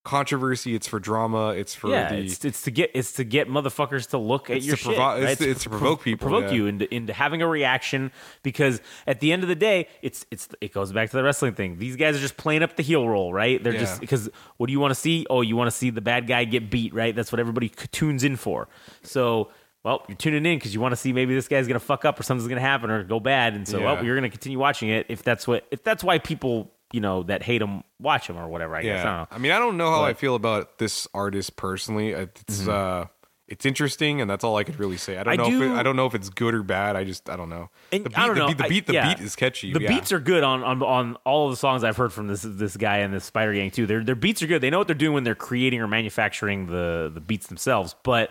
controversy, it's for drama, it's for yeah. the It's, it's to get it's to get motherfuckers to look at your to shit. provo- it's right? to- it's to provoke people, provoke yeah. you into into having a reaction. Because at the end of the day, it's it's it goes back to the wrestling thing. These guys are just playing up the heel role, right? They're Yeah. just because what do you want to see? Oh, you want to see the bad guy get beat, right? That's what everybody tunes in for. So. Well, you're tuning in because you want to see maybe this guy's gonna fuck up or something's gonna happen or go bad, and so Yeah. well, you're gonna continue watching it if that's what if that's why people you know that hate him watch him or whatever. I guess I don't know. I mean, I don't know how I feel about this artist personally. It's uh, it's interesting, and that's all I could really say. I don't I know. If it, I don't know if it's good or bad. I just I don't know. And the beat, I don't the know. beat, the beat, the yeah. beat is catchy. The yeah. beats are good on, on on all of the songs I've heard from this this guy and this Spider Gang too. Their their beats are good. They know what they're doing when they're creating or manufacturing the the beats themselves. But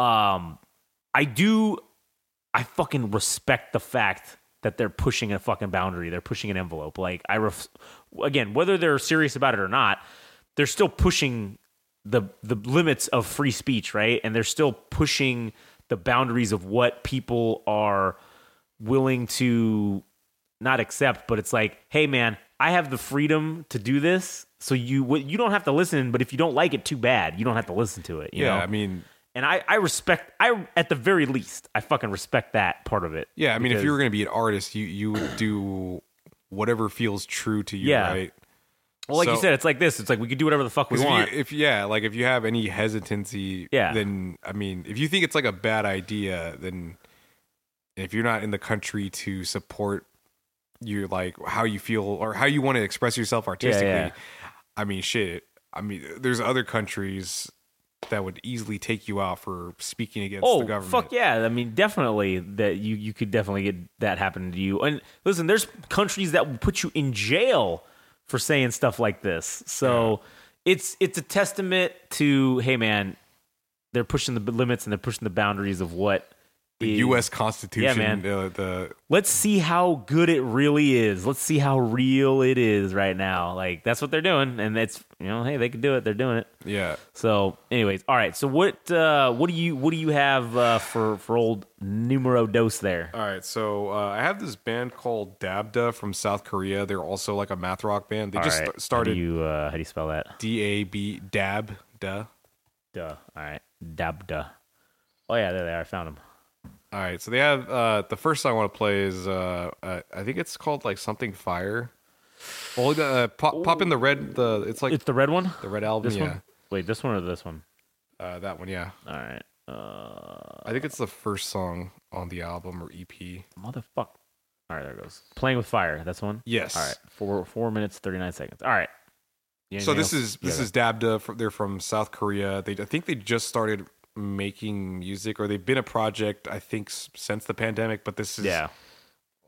um, I do, I fucking respect the fact that they're pushing a fucking boundary. They're pushing an envelope. Like I ref, again, whether they're serious about it or not, they're still pushing the the limits of free speech, right? And they're still pushing the boundaries of what people are willing to not accept, but it's like, hey man, I have the freedom to do this, so you you don't have to listen. But if you don't like it, too bad. You don't have to listen to it. You yeah, know? I mean, and I I respect I at the very least I fucking respect that part of it. yeah, I mean, if you were going to be an artist, you you would do whatever feels true to you, Yeah. right? well, like you so- said, it's like this. It's like we could do whatever the fuck we 'Cause if, want. you, if yeah, like if you have any hesitancy, Yeah. then I mean, if you think it's like a bad idea, then if you're not in the country to support your like how you feel or how you want to express yourself artistically. I mean, shit. I mean, there's other countries that would easily take you out for speaking against Oh the government. fuck yeah! I mean, definitely that you you could definitely get that happen to you. And listen, there's countries that will put you in jail for saying stuff like this. So it's it's a testament to hey man, they're pushing the limits and they're pushing the boundaries of what The U.S. Constitution, Yeah, man. uh, the Let's see how good it really is. Let's see how real it is right now. Like that's what they're doing, and it's you know hey they can do it. They're doing it. yeah. So, anyways, all right. So, what uh, what do you what do you have uh, for for old numero dos there? All right, so uh, I have this band called Dabda from South Korea. They're also like a math rock band. They All just right. st- started How do you uh, how do you spell that? D A B Dab Da. Duh. All right. Dabda. Oh yeah, there they are. I found them. All right, so they have uh, the first song I want to play is uh, uh, I think it's called like something fire. Well, uh, pop, pop in the red. The it's like It's the red one. the red album. This yeah, one. Wait, this one or this one? Uh, that one. Yeah, All right. Uh, I think it's the first song on the album or EP. motherfuck. All right, there it goes. Playing with fire. That's one. Yes. All right. Four four minutes thirty nine seconds. All right. You So this else? is this is Dabda. They're from South Korea. They I think they just started making music, or they've been a project. I think since the pandemic, but this is yeah.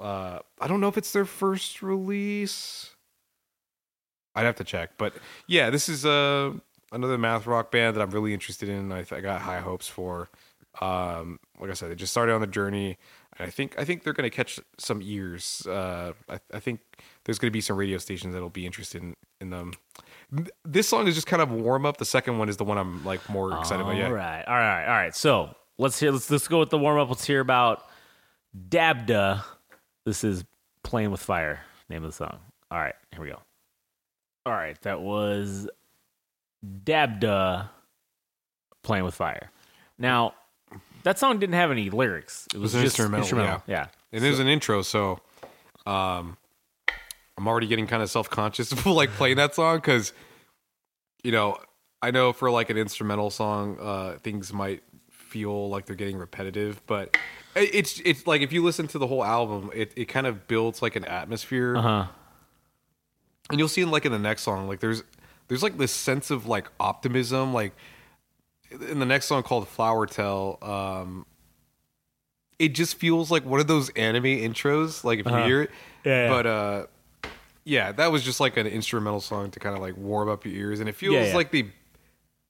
Uh, I don't know if it's their first release. I'd have to check, but yeah, this is uh, another math rock band that I'm really interested in. I, I got high hopes for. Um, like I said, they just started on the journey, and I think I think they're going to catch some ears. Uh, I, I think there's going to be some radio stations that'll be interested in, in them. This song is just kind of warm up. The second one is the one I'm like more excited about. All Yeah, right, all right, all right. So let's hear. Let's let's go with the warm up. Let's hear about Dabda. This is "Playing with Fire." Name of the song. All right, here we go. All right, that was Dabda playing with fire. Now, that song didn't have any lyrics. It was, was an just instrumental, instrumental. Yeah. It is an intro, so um, I'm already getting kind of self conscious of like playing that song because, you know, I know for like an instrumental song, uh, things might feel like they're getting repetitive, but it's it's like if you listen to the whole album, it, it kind of builds like an atmosphere, Uh huh. and you'll see in like in the next song, like there's there's like this sense of like optimism, like in the next song called Flower Tale, um, it just feels like one of those anime intros. Like if you Uh-huh. hear it, Yeah, yeah. But uh, yeah, that was just like an instrumental song to kind of like warm up your ears, and it feels Yeah, yeah. like they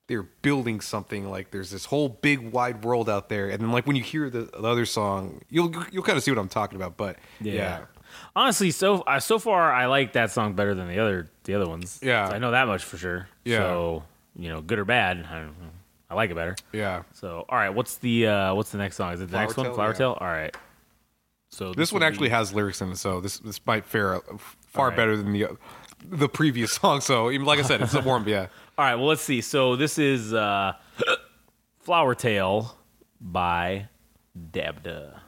they're building something. Like there's this whole big wide world out there, and then like when you hear the, the other song, you'll you'll kind of see what I'm talking about. But yeah, Honestly, so uh, so far I like that song better than the other the other ones. Yeah. I know that much for sure. Yeah. So you know, good or bad, I. I like it better. yeah. So all right, what's the uh what's the next song? Is it the Flower next one? Tale, Flower yeah. Tale. All right. So This one actually be- has lyrics in it, so this this might fare uh, far Alright. better than the the previous song. So even like I said, it's a warm, yeah. All right, well, let's see. So this is uh, Flower Tale by Dabda.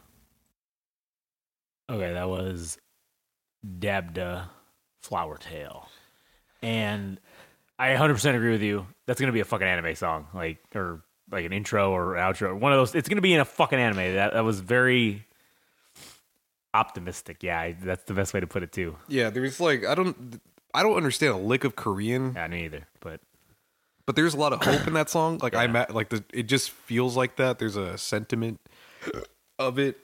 Okay, that was Dabda Flower Tale. And I 100% agree with you. That's going to be a fucking anime song, like, or like an intro or outro. One of those. It's going to be in a fucking anime. That, that was very optimistic. Yeah, I, that's the best way to put it, too. Yeah, there's like I don't I don't understand a lick of Korean, Yeah, me either. But but there's a lot of hope in that song. Like I ma- like the it just feels like that. There's a sentiment of it.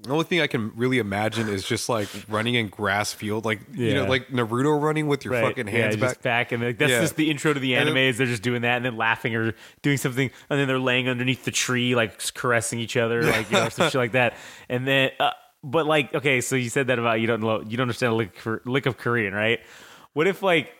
The only thing I can really imagine is just like running in grass field, like you know, like Naruto running with your fucking hands yeah, back. back, and like, that's Yeah. just the intro to the anime. then- is they're just doing that, and then laughing or doing something, and then they're laying underneath the tree, like caressing each other, like you know, some shit like that. And then, uh, but like, okay, so you said that about you don't know, you don't understand a lick, lick of Korean, right? What if like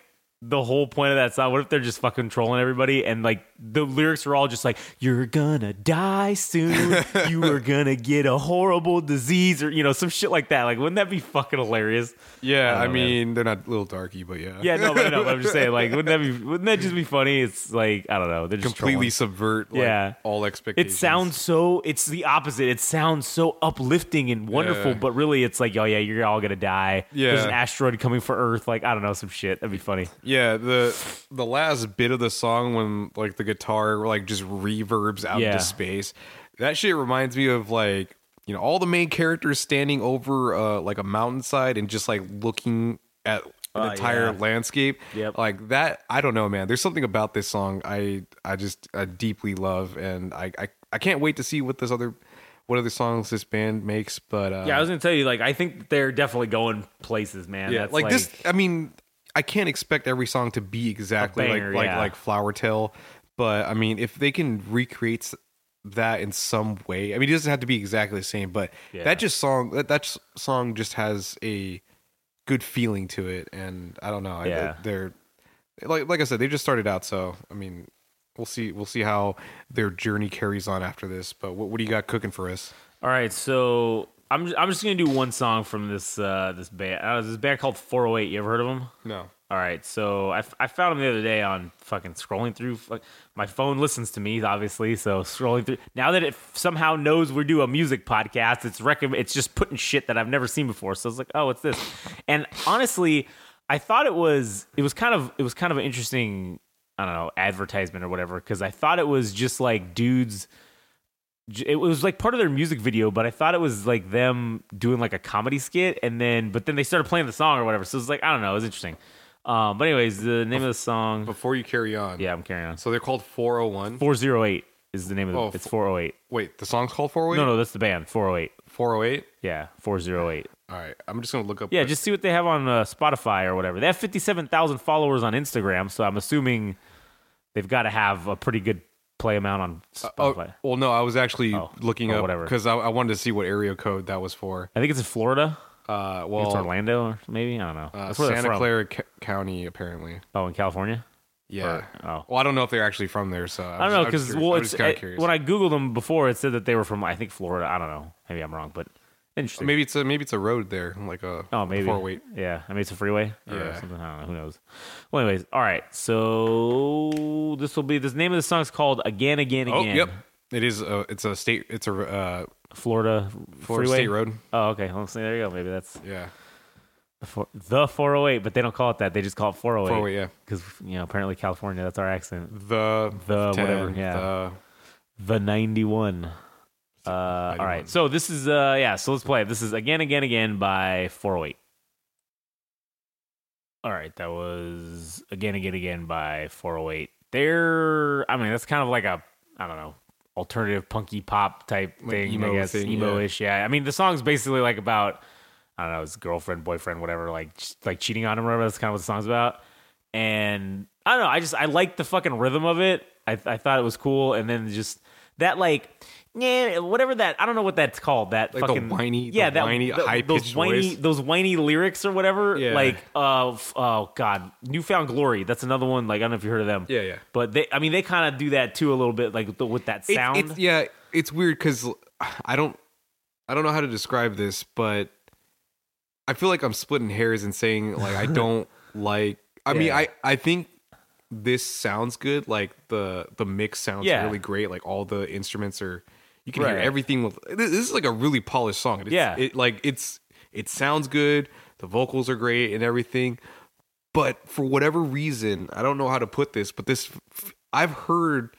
the whole point of that song? What if they're just fucking trolling everybody, and like the lyrics are all just like, "You're gonna die soon. you are gonna get a horrible disease," or you know, some shit like that. Like, wouldn't that be fucking hilarious? yeah, I, know, man. mean they're not Little Darkie, but yeah, Yeah, no, but, no, but I'm just saying, like, wouldn't that be, wouldn't that just be funny? It's like, I don't know, they're just completely trolling. subvert like, Yeah. all expectations. It sounds so. It's the opposite. It sounds so uplifting and wonderful, Yeah. but really, it's like, oh yeah, you're all gonna die. Yeah, there's an asteroid coming for Earth. Like, I don't know, some shit. That'd be funny. Yeah, the the last bit of the song when like the guitar like just reverbs out Yeah. into space. That shit reminds me of like you know all the main characters standing over uh like a mountainside and just like looking at an Uh, entire yeah. landscape. Yep. Like that I don't know, man. There's something about this song I I just I deeply love and I I, I can't wait to see what this other what other songs this band makes, but uh Yeah, I was gonna tell you, like, I think they're definitely going places, man. yeah, That's like, this. I mean, I can't expect every song to be exactly banger, like like yeah. like Flower Tale, but I mean, if they can recreate that in some way, I mean, it doesn't have to be exactly the same, but Yeah. that just song that that song just has a good feeling to it, and I don't know, I- Yeah. they're like like I said, they just started out, so I mean. We'll see. We'll see how their journey carries on after this. But what, what do you got cooking for us? All right, so I'm just, I'm just gonna do one song from this uh this band. Uh, this band called 408. You ever heard of them? No. All right, so I, I found them the other day on fucking scrolling through. Like, my phone listens to me, obviously. So scrolling through now that it somehow knows we do a music podcast, it's recommend. It's just putting shit that I've never seen before. So it's like, oh, what's this? And honestly, I thought it was it was kind of it was kind of an interesting I don't know advertisement or whatever because I thought it was just like dudes. It was like part of their music video, but I thought it was like them doing like a comedy skit, and then but then they started playing the song or whatever. So it's like I don't know, it was interesting. Um, but anyways, the name of the song. Before you carry on, Yeah, I'm carrying on. So they're called 401. 408 is the name of the. Oh, it's 408. Wait, the song's called 408. No, no, that's the band. 408. 408. Yeah, 408. All right, I'm just gonna look up. Yeah, just see what they have on uh, Spotify or whatever. They have 57,000 followers on Instagram, so I'm assuming they've got to have a pretty good play them out on Oh, Spotify. well, no, I was actually Oh, looking oh, up whatever. because I, I wanted to see what area code that was for. I think it's in Florida. Uh, I think it's Orlando or maybe I don't know. uh, where Santa. Clara C- County, apparently. Oh, in California. Yeah. Or- oh. Well, I don't know if they're actually from there, so I don't know because well, it's it- when I googled them before, it said that they were from I think Florida. I don't know. Maybe I'm wrong, but Interesting. Maybe it's a maybe it's a road there, like a Oh, maybe. four weight. Yeah, I mean it's a freeway or Yeah. something. I don't know. Who knows? Well, anyways, all right. So this will be this name of the song is called "Again, Again, Oh, Again." yep. It is. A, it's a state. It's a uh, Florida, Florida freeway. State Road. Oh, okay. Well, see, there you go. Maybe that's Yeah. the, four, the 408, but they don't call it that. They just call it 408. Four weight. Yeah. Because you know, apparently California, that's our accent. The The 10, whatever, yeah. The, The 91. Uh, all 91. right. So this is uh yeah. So let's play. This is again, again, again by 408. All right, that was again, again, again by 408. They're, I mean, that's kind of like a, I don't know, alternative punky pop type Like thing. emo I guess thing, yeah. emo-ish. Yeah. I mean, the song's basically like about, I don't know, his girlfriend, boyfriend, whatever, like like cheating on him, or whatever. That's kind of what the song's about. And I don't know. I just I like the fucking rhythm of it. I I thought it was cool, and then just that like. Yeah, whatever that I don't know what that's called. That Like the fucking whiny- the yeah, that whiny, the- high-pitched those whiny, voice. those whiny lyrics or whatever. Yeah. Like, uh, oh god, New Found Glory. That's another one. Like, I don't know if you heard of them. Yeah, yeah. But they, I mean, they kind of do that too a little bit, like the, with that sound. It's, yeah, it's weird because I don't, I don't know how to describe this, but I feel like I'm splitting hairs and saying like I don't like. I mean, I I think this sounds good. Like the the mix sounds Yeah. really great. Like all the instruments are, you can hear everything. With this is like a really polished song. It's, Yeah. it like it's it sounds good. The vocals are great and everything. But for whatever reason, I don't know how to put this, but this I've heard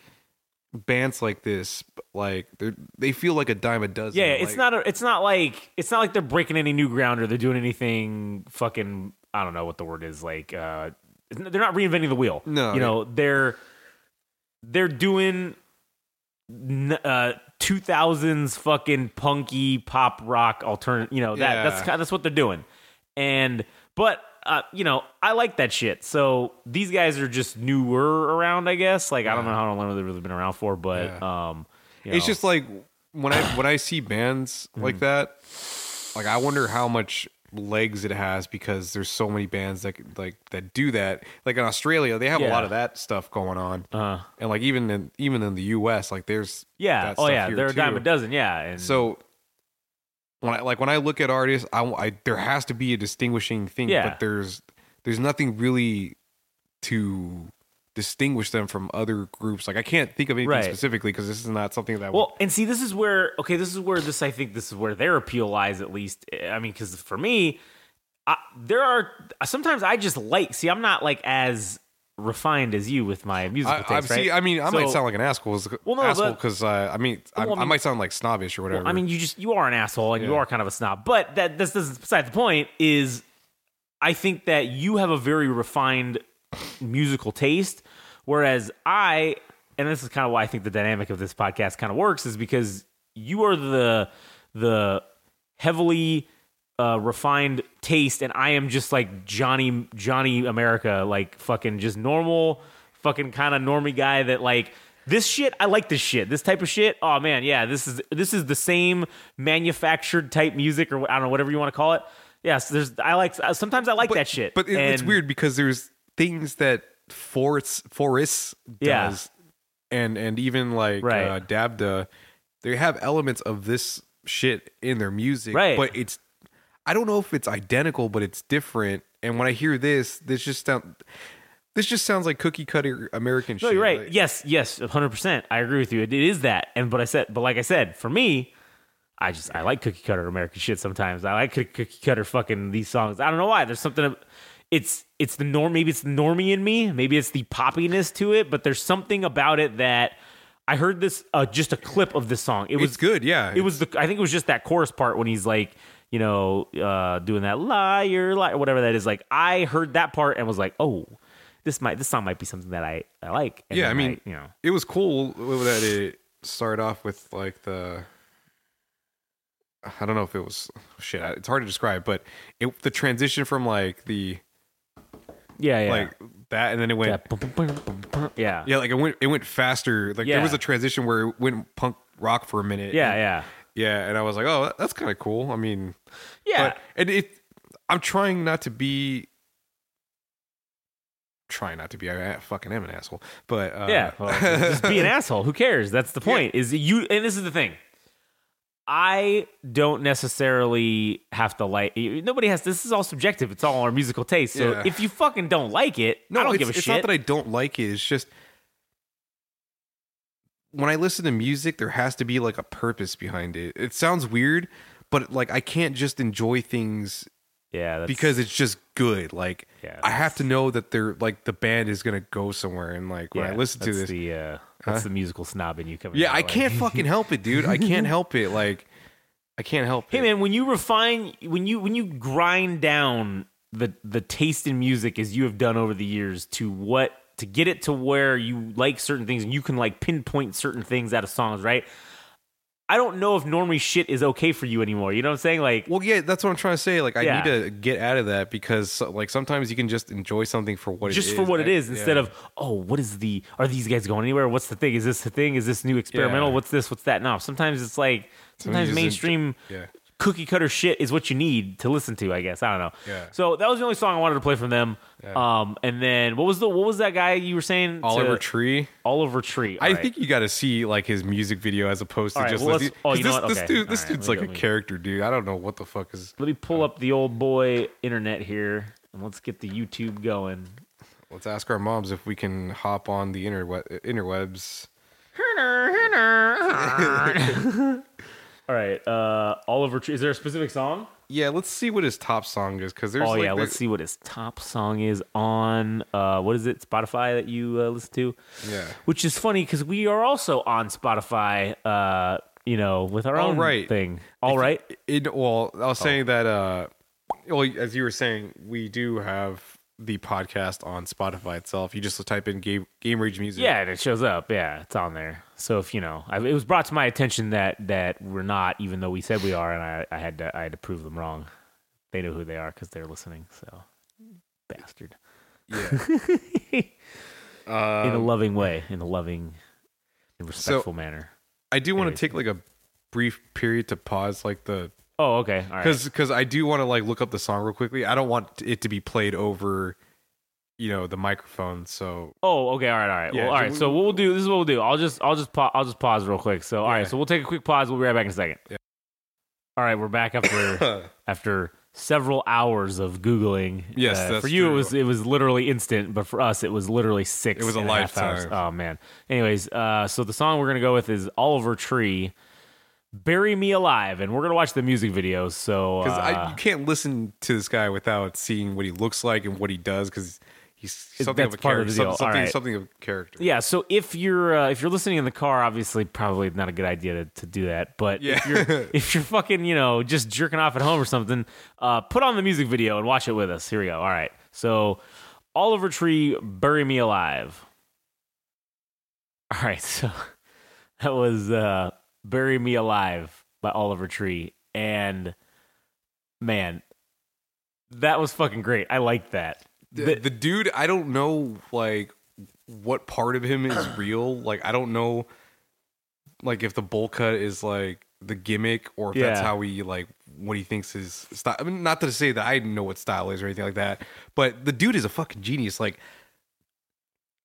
bands like this like they they feel like a dime a dozen. yeah, it's like- not. A, it's not like it's not like they're breaking any new ground or they're doing anything fucking. I don't know what the word is. Like, uh, they're not reinventing the wheel. No, you know they're they're doing uh 2000s fucking punky pop rock alternate you know that that's Yeah. kind that's what they're doing. And but uh, you know i like that shit. So these guys are just newer around i guess. Like i don't know how long they've really been around for but Yeah. um you It's just like when I when I see bands like that, like I wonder how much legs it has because there's so many bands that like that do that. Like in Australia, they have a lot of that stuff going on, uh, and like even in even in the U.S., like there's yeah that oh stuff yeah here they're a dime a dozen yeah and So when I like when I look at artists, I, I there has to be a distinguishing thing, Yeah. but there's there's nothing really to distinguish them from other groups. Like I can't think of anything Right. specifically because this is not something that. would- Well, and see, this is where okay, this is where this I think this is where their appeal lies. At least, I mean, because for me, I, there are sometimes I just like. See, I'm not like as refined as you with my musical I, I taste, right? see. I mean, I might sound like an asshole. Well, no, asshole because uh, I mean, I, Well, I I mean- might sound like snobbish or whatever. I mean, you just you are an asshole and you are kind of a snob. But that this is beside the point. Is I think that you have a very refined musical taste, whereas I, and this is kind of why I think the dynamic of this podcast kind of works, is because you are the the heavily uh, refined taste, and I am just like Johnny Johnny America, like fucking just normal, fucking kind of normie guy that like this shit. I like this shit. This type of shit. Oh man, yeah. This is this is the same manufactured type music, or I don't know, whatever you want to call it. Yes, there's. I like. Sometimes I like that shit. But it, it's weird because there's things that Forest Yeah. does, and and even like Right. uh, Dabda, they have elements of this shit in their music, Right. But it's I don't know if it's identical, but it's different. And when I hear this, this just sound this just sounds like cookie cutter American No, shit. you're right. Like, yes, yes, 100. percent I agree with you. It, it is that. And but I said, but like I said, for me, I just I like cookie cutter American shit. Sometimes I like cookie cutter fucking these songs. I don't know why. There's something. It's it's the norm. Maybe it's the normie in me. Maybe it's the poppiness to it. But there's something about it that I heard this uh, just a clip of this song. It was it's good. Yeah, it was the I think it was just that chorus part when he's like, you know, uh, doing that liar, liar, whatever that is. Like I heard that part and was like, oh, this might this song might be something that I I like. And yeah, I mean, you know, it was cool that it started off with like the. I don't know if it was shit. It's hard to describe, but it the transition from like the yeah, yeah, like that, and then it went yeah, yeah, yeah, like it went it went faster. Like there was a transition where it went punk rock for a minute. yeah, and, yeah, yeah, and I was like, oh, that- that's kind of cool. I mean, yeah. but and it, I'm trying not to be. Trying not to be. I fucking am an asshole, but uh, yeah, well, just be an asshole. Who cares? That's the point. Is you and this is the thing. I don't necessarily have to like. Nobody has. This is all subjective. It's all our musical taste. So Yeah. if you fucking don't like it, no, I don't give a it's shit. It's not that I don't like it. It's just when I listen to music, there has to be like a purpose behind it. It sounds weird, but like I can't just enjoy things yeah, because it's just good. Like Yeah, I have to know that they're like the band is gonna go somewhere. And like when yeah, I listen to that's this, the uh, that's Huh? the musical snob in you coming. yeah, out, I like- can't fucking help it, dude. I can't help it. Like I can't help Hey it. Hey, man, when you refine, when you when you grind down the the taste in music as you have done over the years to what to get it to where you like certain things and you can like pinpoint certain things out of songs, right? I don't know if normie shit is okay for you anymore. You know what I'm saying? Like, Well, yeah, that's what I'm trying to say. Like, I Yeah. need to get out of that because, like, sometimes you can just enjoy something for what it is. just for what it I- is, instead yeah. of oh, what is the? Are these guys going anywhere? What's the thing? Is this the thing? Is this new experimental? Yeah. What's this? What's that? No, sometimes it's like sometimes just enjoy- mainstream yeah. Cookie cutter shit is what you need to listen to. I guess I don't know. Yeah. So that was the only song I wanted to play from them. Yeah. Um, and then what was the what was that guy you were saying? to- Oliver Tree. Oliver Tree. I All right. think you got to see like his music video as opposed to All right, just well, listening. let's- oh, 'cause you know this, what? this dude, this All right, dude's let me like go, a me- character, dude. I don't know what the fuck is. Let me pull up the old boy internet here and let's get the YouTube going. Let's ask our moms if we can hop on the interwe- interwebs. All right, uh, Oliver Tree. Is there a specific song? Yeah, let's see what his top song is because there's oh like yeah, the- let's see what his top song is on. Uh, what is it? Spotify that you uh, listen to? yeah. Which is funny because we are also on Spotify. Uh, you know, with our All own right. thing. All right. It, well, I Oh. was saying that. uh Well, as you were saying, we do have the podcast on Spotify itself. You just type in game game rage music. Yeah, and it shows up. Yeah, it's on there. So if you know, I, it was brought to my attention that that we're not, even though we said we are, and I, I had to I had to prove them wrong. They know who they are because they're listening. So, bastard. yeah. in a Um, loving way, in a loving and respectful manner. I do want to take like a brief period to pause, like the Oh, okay. All right. because because I do want to like look up the song real quickly. I don't want it to be played over, you know, the microphone. So Oh, okay. All right. All right. Yeah, well, all so we- So what we'll do. This is what we'll do. I'll just I'll just pa- I'll just pause real quick. So all right. Yeah. So we'll take a quick pause. We'll be right back in a second. Yeah. All right. We're back after after several hours of googling. Yes, Uh, for you it was it was literally instant, but for us it was literally six. It was a and half hours. lifetime. Oh man. Anyways, uh, so the song we're gonna go with is Oliver Tree. Bury Me Alive, and we're gonna watch the music videos. So, because uh, you can't listen to this guy without seeing what he looks like and what he does because he's something That's of a part of character. the deal. Something, right. something of character. Yeah, so if you're uh, if you're listening in the car, obviously probably not a good idea to, to do that. But if Yeah. you're if you're fucking you know just jerking off at home or something, uh, put on the music video and watch it with us. Here we go. All right, so Oliver Tree, "Bury Me Alive." All right, so that was uh, "Bury Me Alive" by Oliver Tree, and man, that was fucking great. I liked that. The, the dude i don't know like what part of him is real like i don't know like if the bowl cut is like the gimmick or if that's Yeah. how he like what he thinks is style i mean not to say that i know what style is or anything like that but the dude is a fucking genius like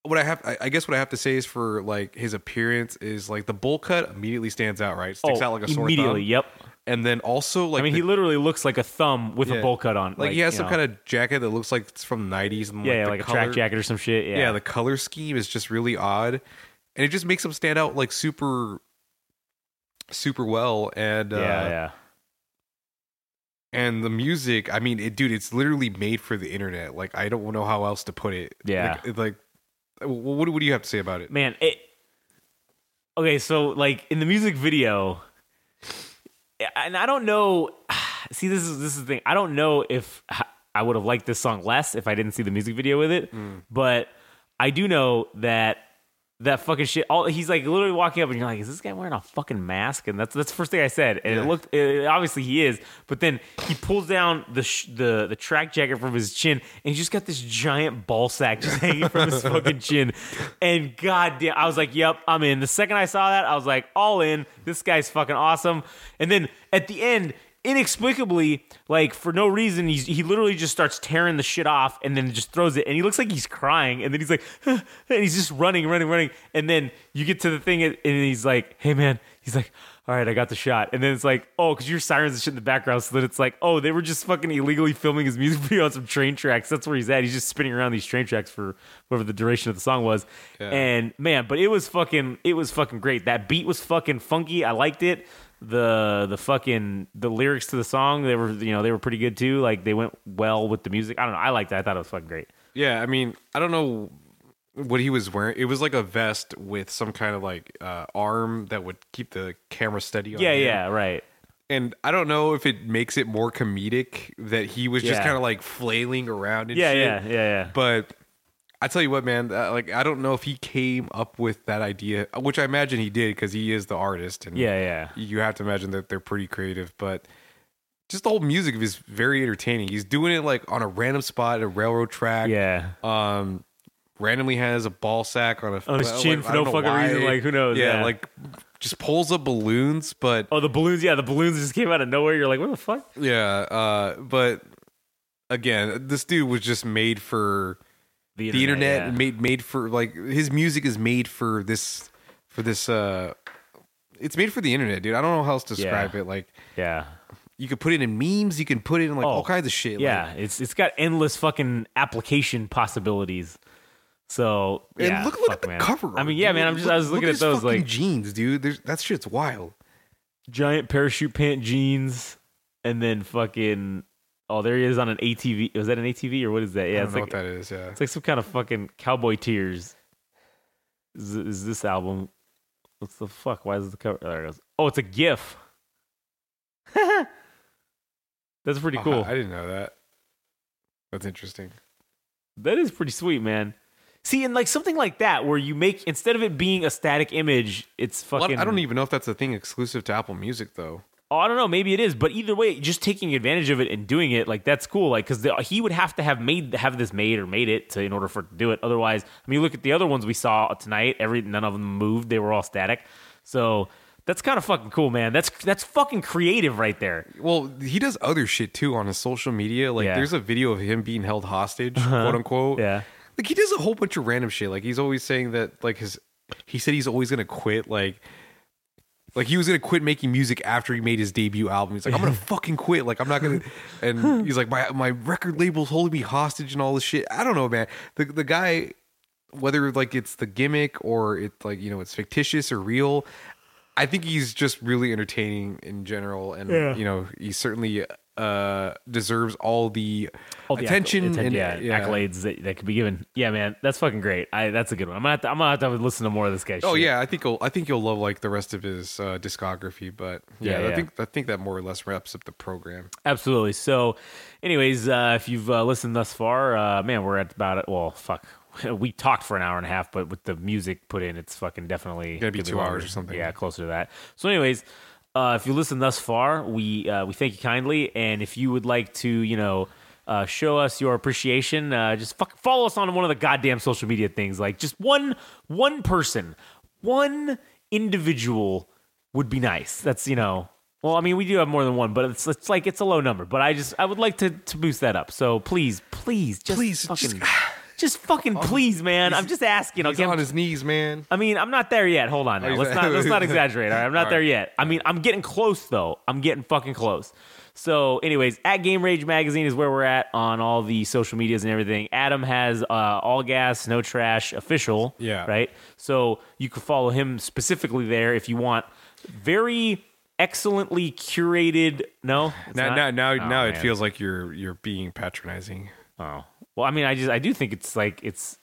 what i have I, I guess what i have to say is for like his appearance is like the bowl cut immediately stands out right sticks oh, out like a sore immediately. thumb Yep. And then also like I mean, the- he literally looks like a thumb with a Yeah. bowl cut on. like, he has some know. kind of jacket that looks like it's from the 90s and yeah, yeah, the like a track jacket or some shit. Yeah, yeah. the color scheme is just really odd and it just makes him stand out like super super well and uh yeah, yeah. and the music i mean it dude it's literally made for the internet like i don't know how else to put it Yeah. like, like what, what do you have to say about it Man, it. Okay, so like in the music video, and I don't know. See, this is this is the thing. I don't know if I would have liked this song less if I didn't see the music video with it, Mm. but I do know that that fucking shit. All he's like literally walking up, and you're like, "Is this guy wearing a fucking mask?" And that's that's the first thing I said. And it looked it, obviously he is, but then he pulls down the sh- the the track jacket from his chin, and he's just got this giant ball sack just hanging from his fucking chin. And goddamn, I was like, "Yep, I'm in." The second I saw that, I was like, "All in." This guy's fucking awesome. And then at the end inexplicably, like for no reason, he's he literally just starts tearing the shit off and then just throws it, and he looks like he's crying, and then he's like, and he's just running, running, running, and then you get to the thing, and he's like, "Hey man," he's like, all right, I got the shot. And then it's like, oh, because your sirens and shit in the background. So then it's like, oh, they were just fucking illegally filming his music video on some train tracks. That's where he's at. He's just spinning around these train tracks for whatever the duration of the song was. Yeah. And man, but it was fucking, it was fucking great. That beat was fucking funky. I liked it. The the fucking the lyrics to the song they were you know they were pretty good too like they went well with the music I don't know I liked that I thought it was fucking great Yeah, I mean, I don't know what he was wearing. It was like a vest with some kind of like uh, arm that would keep the camera steady. On yeah him. yeah right And I don't know if it makes it more comedic that he was just kind of like flailing around and yeah shit. yeah yeah yeah But I tell you what, man, uh, like I don't know if he came up with that idea, which I imagine he did because he is the artist, and yeah yeah you have to imagine that they're pretty creative. But just the whole music is very entertaining. He's doing it like on a random spot at a railroad track. yeah Um, randomly has a ball sack on a On his chin I for no fucking reason, like, who knows? Yeah, Yeah. like just pulls up balloons, but oh the balloons yeah the balloons just came out of nowhere you're like what the fuck yeah, uh, but again, this dude was just made for the internet, yeah. made made for like his music is made for this for this uh it's made for the internet, dude. I don't know how else to describe Yeah. it. Like yeah you could put it in memes, you can put it in like Oh, all kinds of shit. Yeah, it's it's got endless fucking application possibilities. So and yeah, look look fuck, at the man. cover. I mean, yeah, dude. man. I'm just Look- I was looking look at his those like jeans, dude. There's, that shit's wild. giant parachute pant jeans, and then fucking oh, there he is on an ATV. Was that an ATV or what is that? I Yeah, don't it's know like what that is. Yeah, it's like some kind of fucking cowboy tears. Is, is this album? What's the fuck? Why is the cover? There it goes. Oh, it's a GIF. That's pretty Oh, cool. I didn't know that. That's interesting. That is pretty sweet, man. See, and like something like that, where you make instead of it being a static image, it's Well, fucking. I don't even know if that's a thing exclusive to Apple Music though. Oh, I don't know. Maybe it is, but either way, just taking advantage of it and doing it, like that's cool. Like because he would have to have made have this made or made it to in order for it to do it. Otherwise, I mean, look at the other ones we saw tonight. Every none of them moved; they were all static. So that's kind of fucking cool, man. That's that's fucking creative right there. Well, he does other shit too on his social media. Like, Yeah. there's a video of him being held hostage, uh-huh. quote unquote. Yeah. Like, he does a whole bunch of random shit. Like, he's always saying that, like, his, he said he's always gonna quit. Like, like he was gonna quit making music after he made his debut album. He's like, I'm gonna fucking quit. Like, I'm not gonna. And he's like, my my record label's holding me hostage and all this shit. I don't know, man. The the guy, whether like it's the gimmick or it's like you know it's fictitious or real. I think he's just really entertaining in general, and Yeah. you know he certainly uh deserves all the All the attention acc- and yeah, accolades that, that could be given. Yeah, man, that's fucking great. I that's a good one. I'm gonna have to, I'm gonna have to listen to more of this guy. Oh shit. yeah, I think you'll I think you'll love like the rest of his uh, discography, but yeah, Yeah, I think I think that more or less wraps up the program. Absolutely. So, anyways, uh, if you've uh, listened thus far, uh, man, we're at about it. Well, fuck, we talked for an hour and a half, but with the music put in, it's fucking definitely Gonna be two longer. hours or something. Yeah, closer to that. So, anyways, uh, if you listened thus far, we uh, we thank you kindly, and if you would like to, you know. Uh, show us your appreciation. Uh, just fuck, follow us on one of the goddamn social media things. Like just one one person, one individual would be nice. That's you know. Well, I mean, we do have more than one, but it's it's like it's a low number. But I just I would like to to boost that up. So please, please, just Please, fucking, just- just, fucking please, man. I'm just asking. He's Okay, I'm- on his knees, man. I mean, I'm not there yet. Hold on now. Let's not- let's not exaggerate. All right, I'm not there yet. I mean, I'm getting close though. I'm getting fucking close. So, anyways, at Game Rage Magazine is where we're at on all the social medias and everything. Adam has uh, all gas, no trash official. Yeah. Right. So you can follow him specifically there if you want. Very excellently curated. No. it's Now, not? now, now, Oh, now it man. feels like you're you're being patronizing. Oh. Well, I mean, I just I do think it's like it's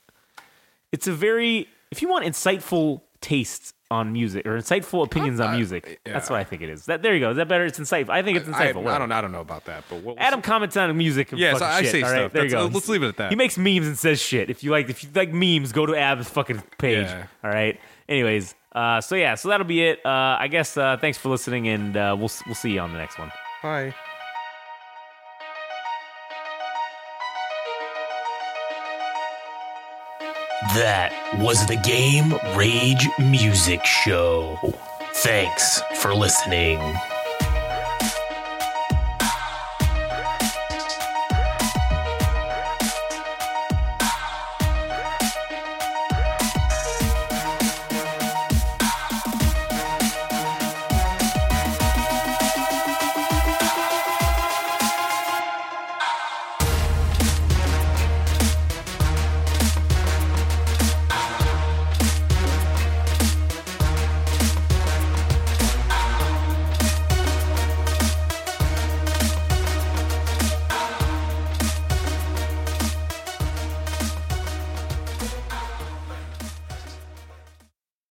it's a very if you want insightful tastes on music or insightful opinions on I- music, that's yeah. what I think it is. That there you go. Is that better? It's insightful. I think it's I, insightful. I don't I don't know about that, but we'll, we'll Adam comments on music. And Yes, fucking I shit. say right? stuff. There you go. let's leave it at that. He makes memes and says shit. If you like, if you like memes, go to Ab's fucking page. Yeah. All right. Anyways, uh, so yeah, so that'll be it. Uh, I guess. Uh, thanks for listening, and uh, we'll we'll see you on the next one. Bye. That was the Game Rage Music Show. Thanks for listening.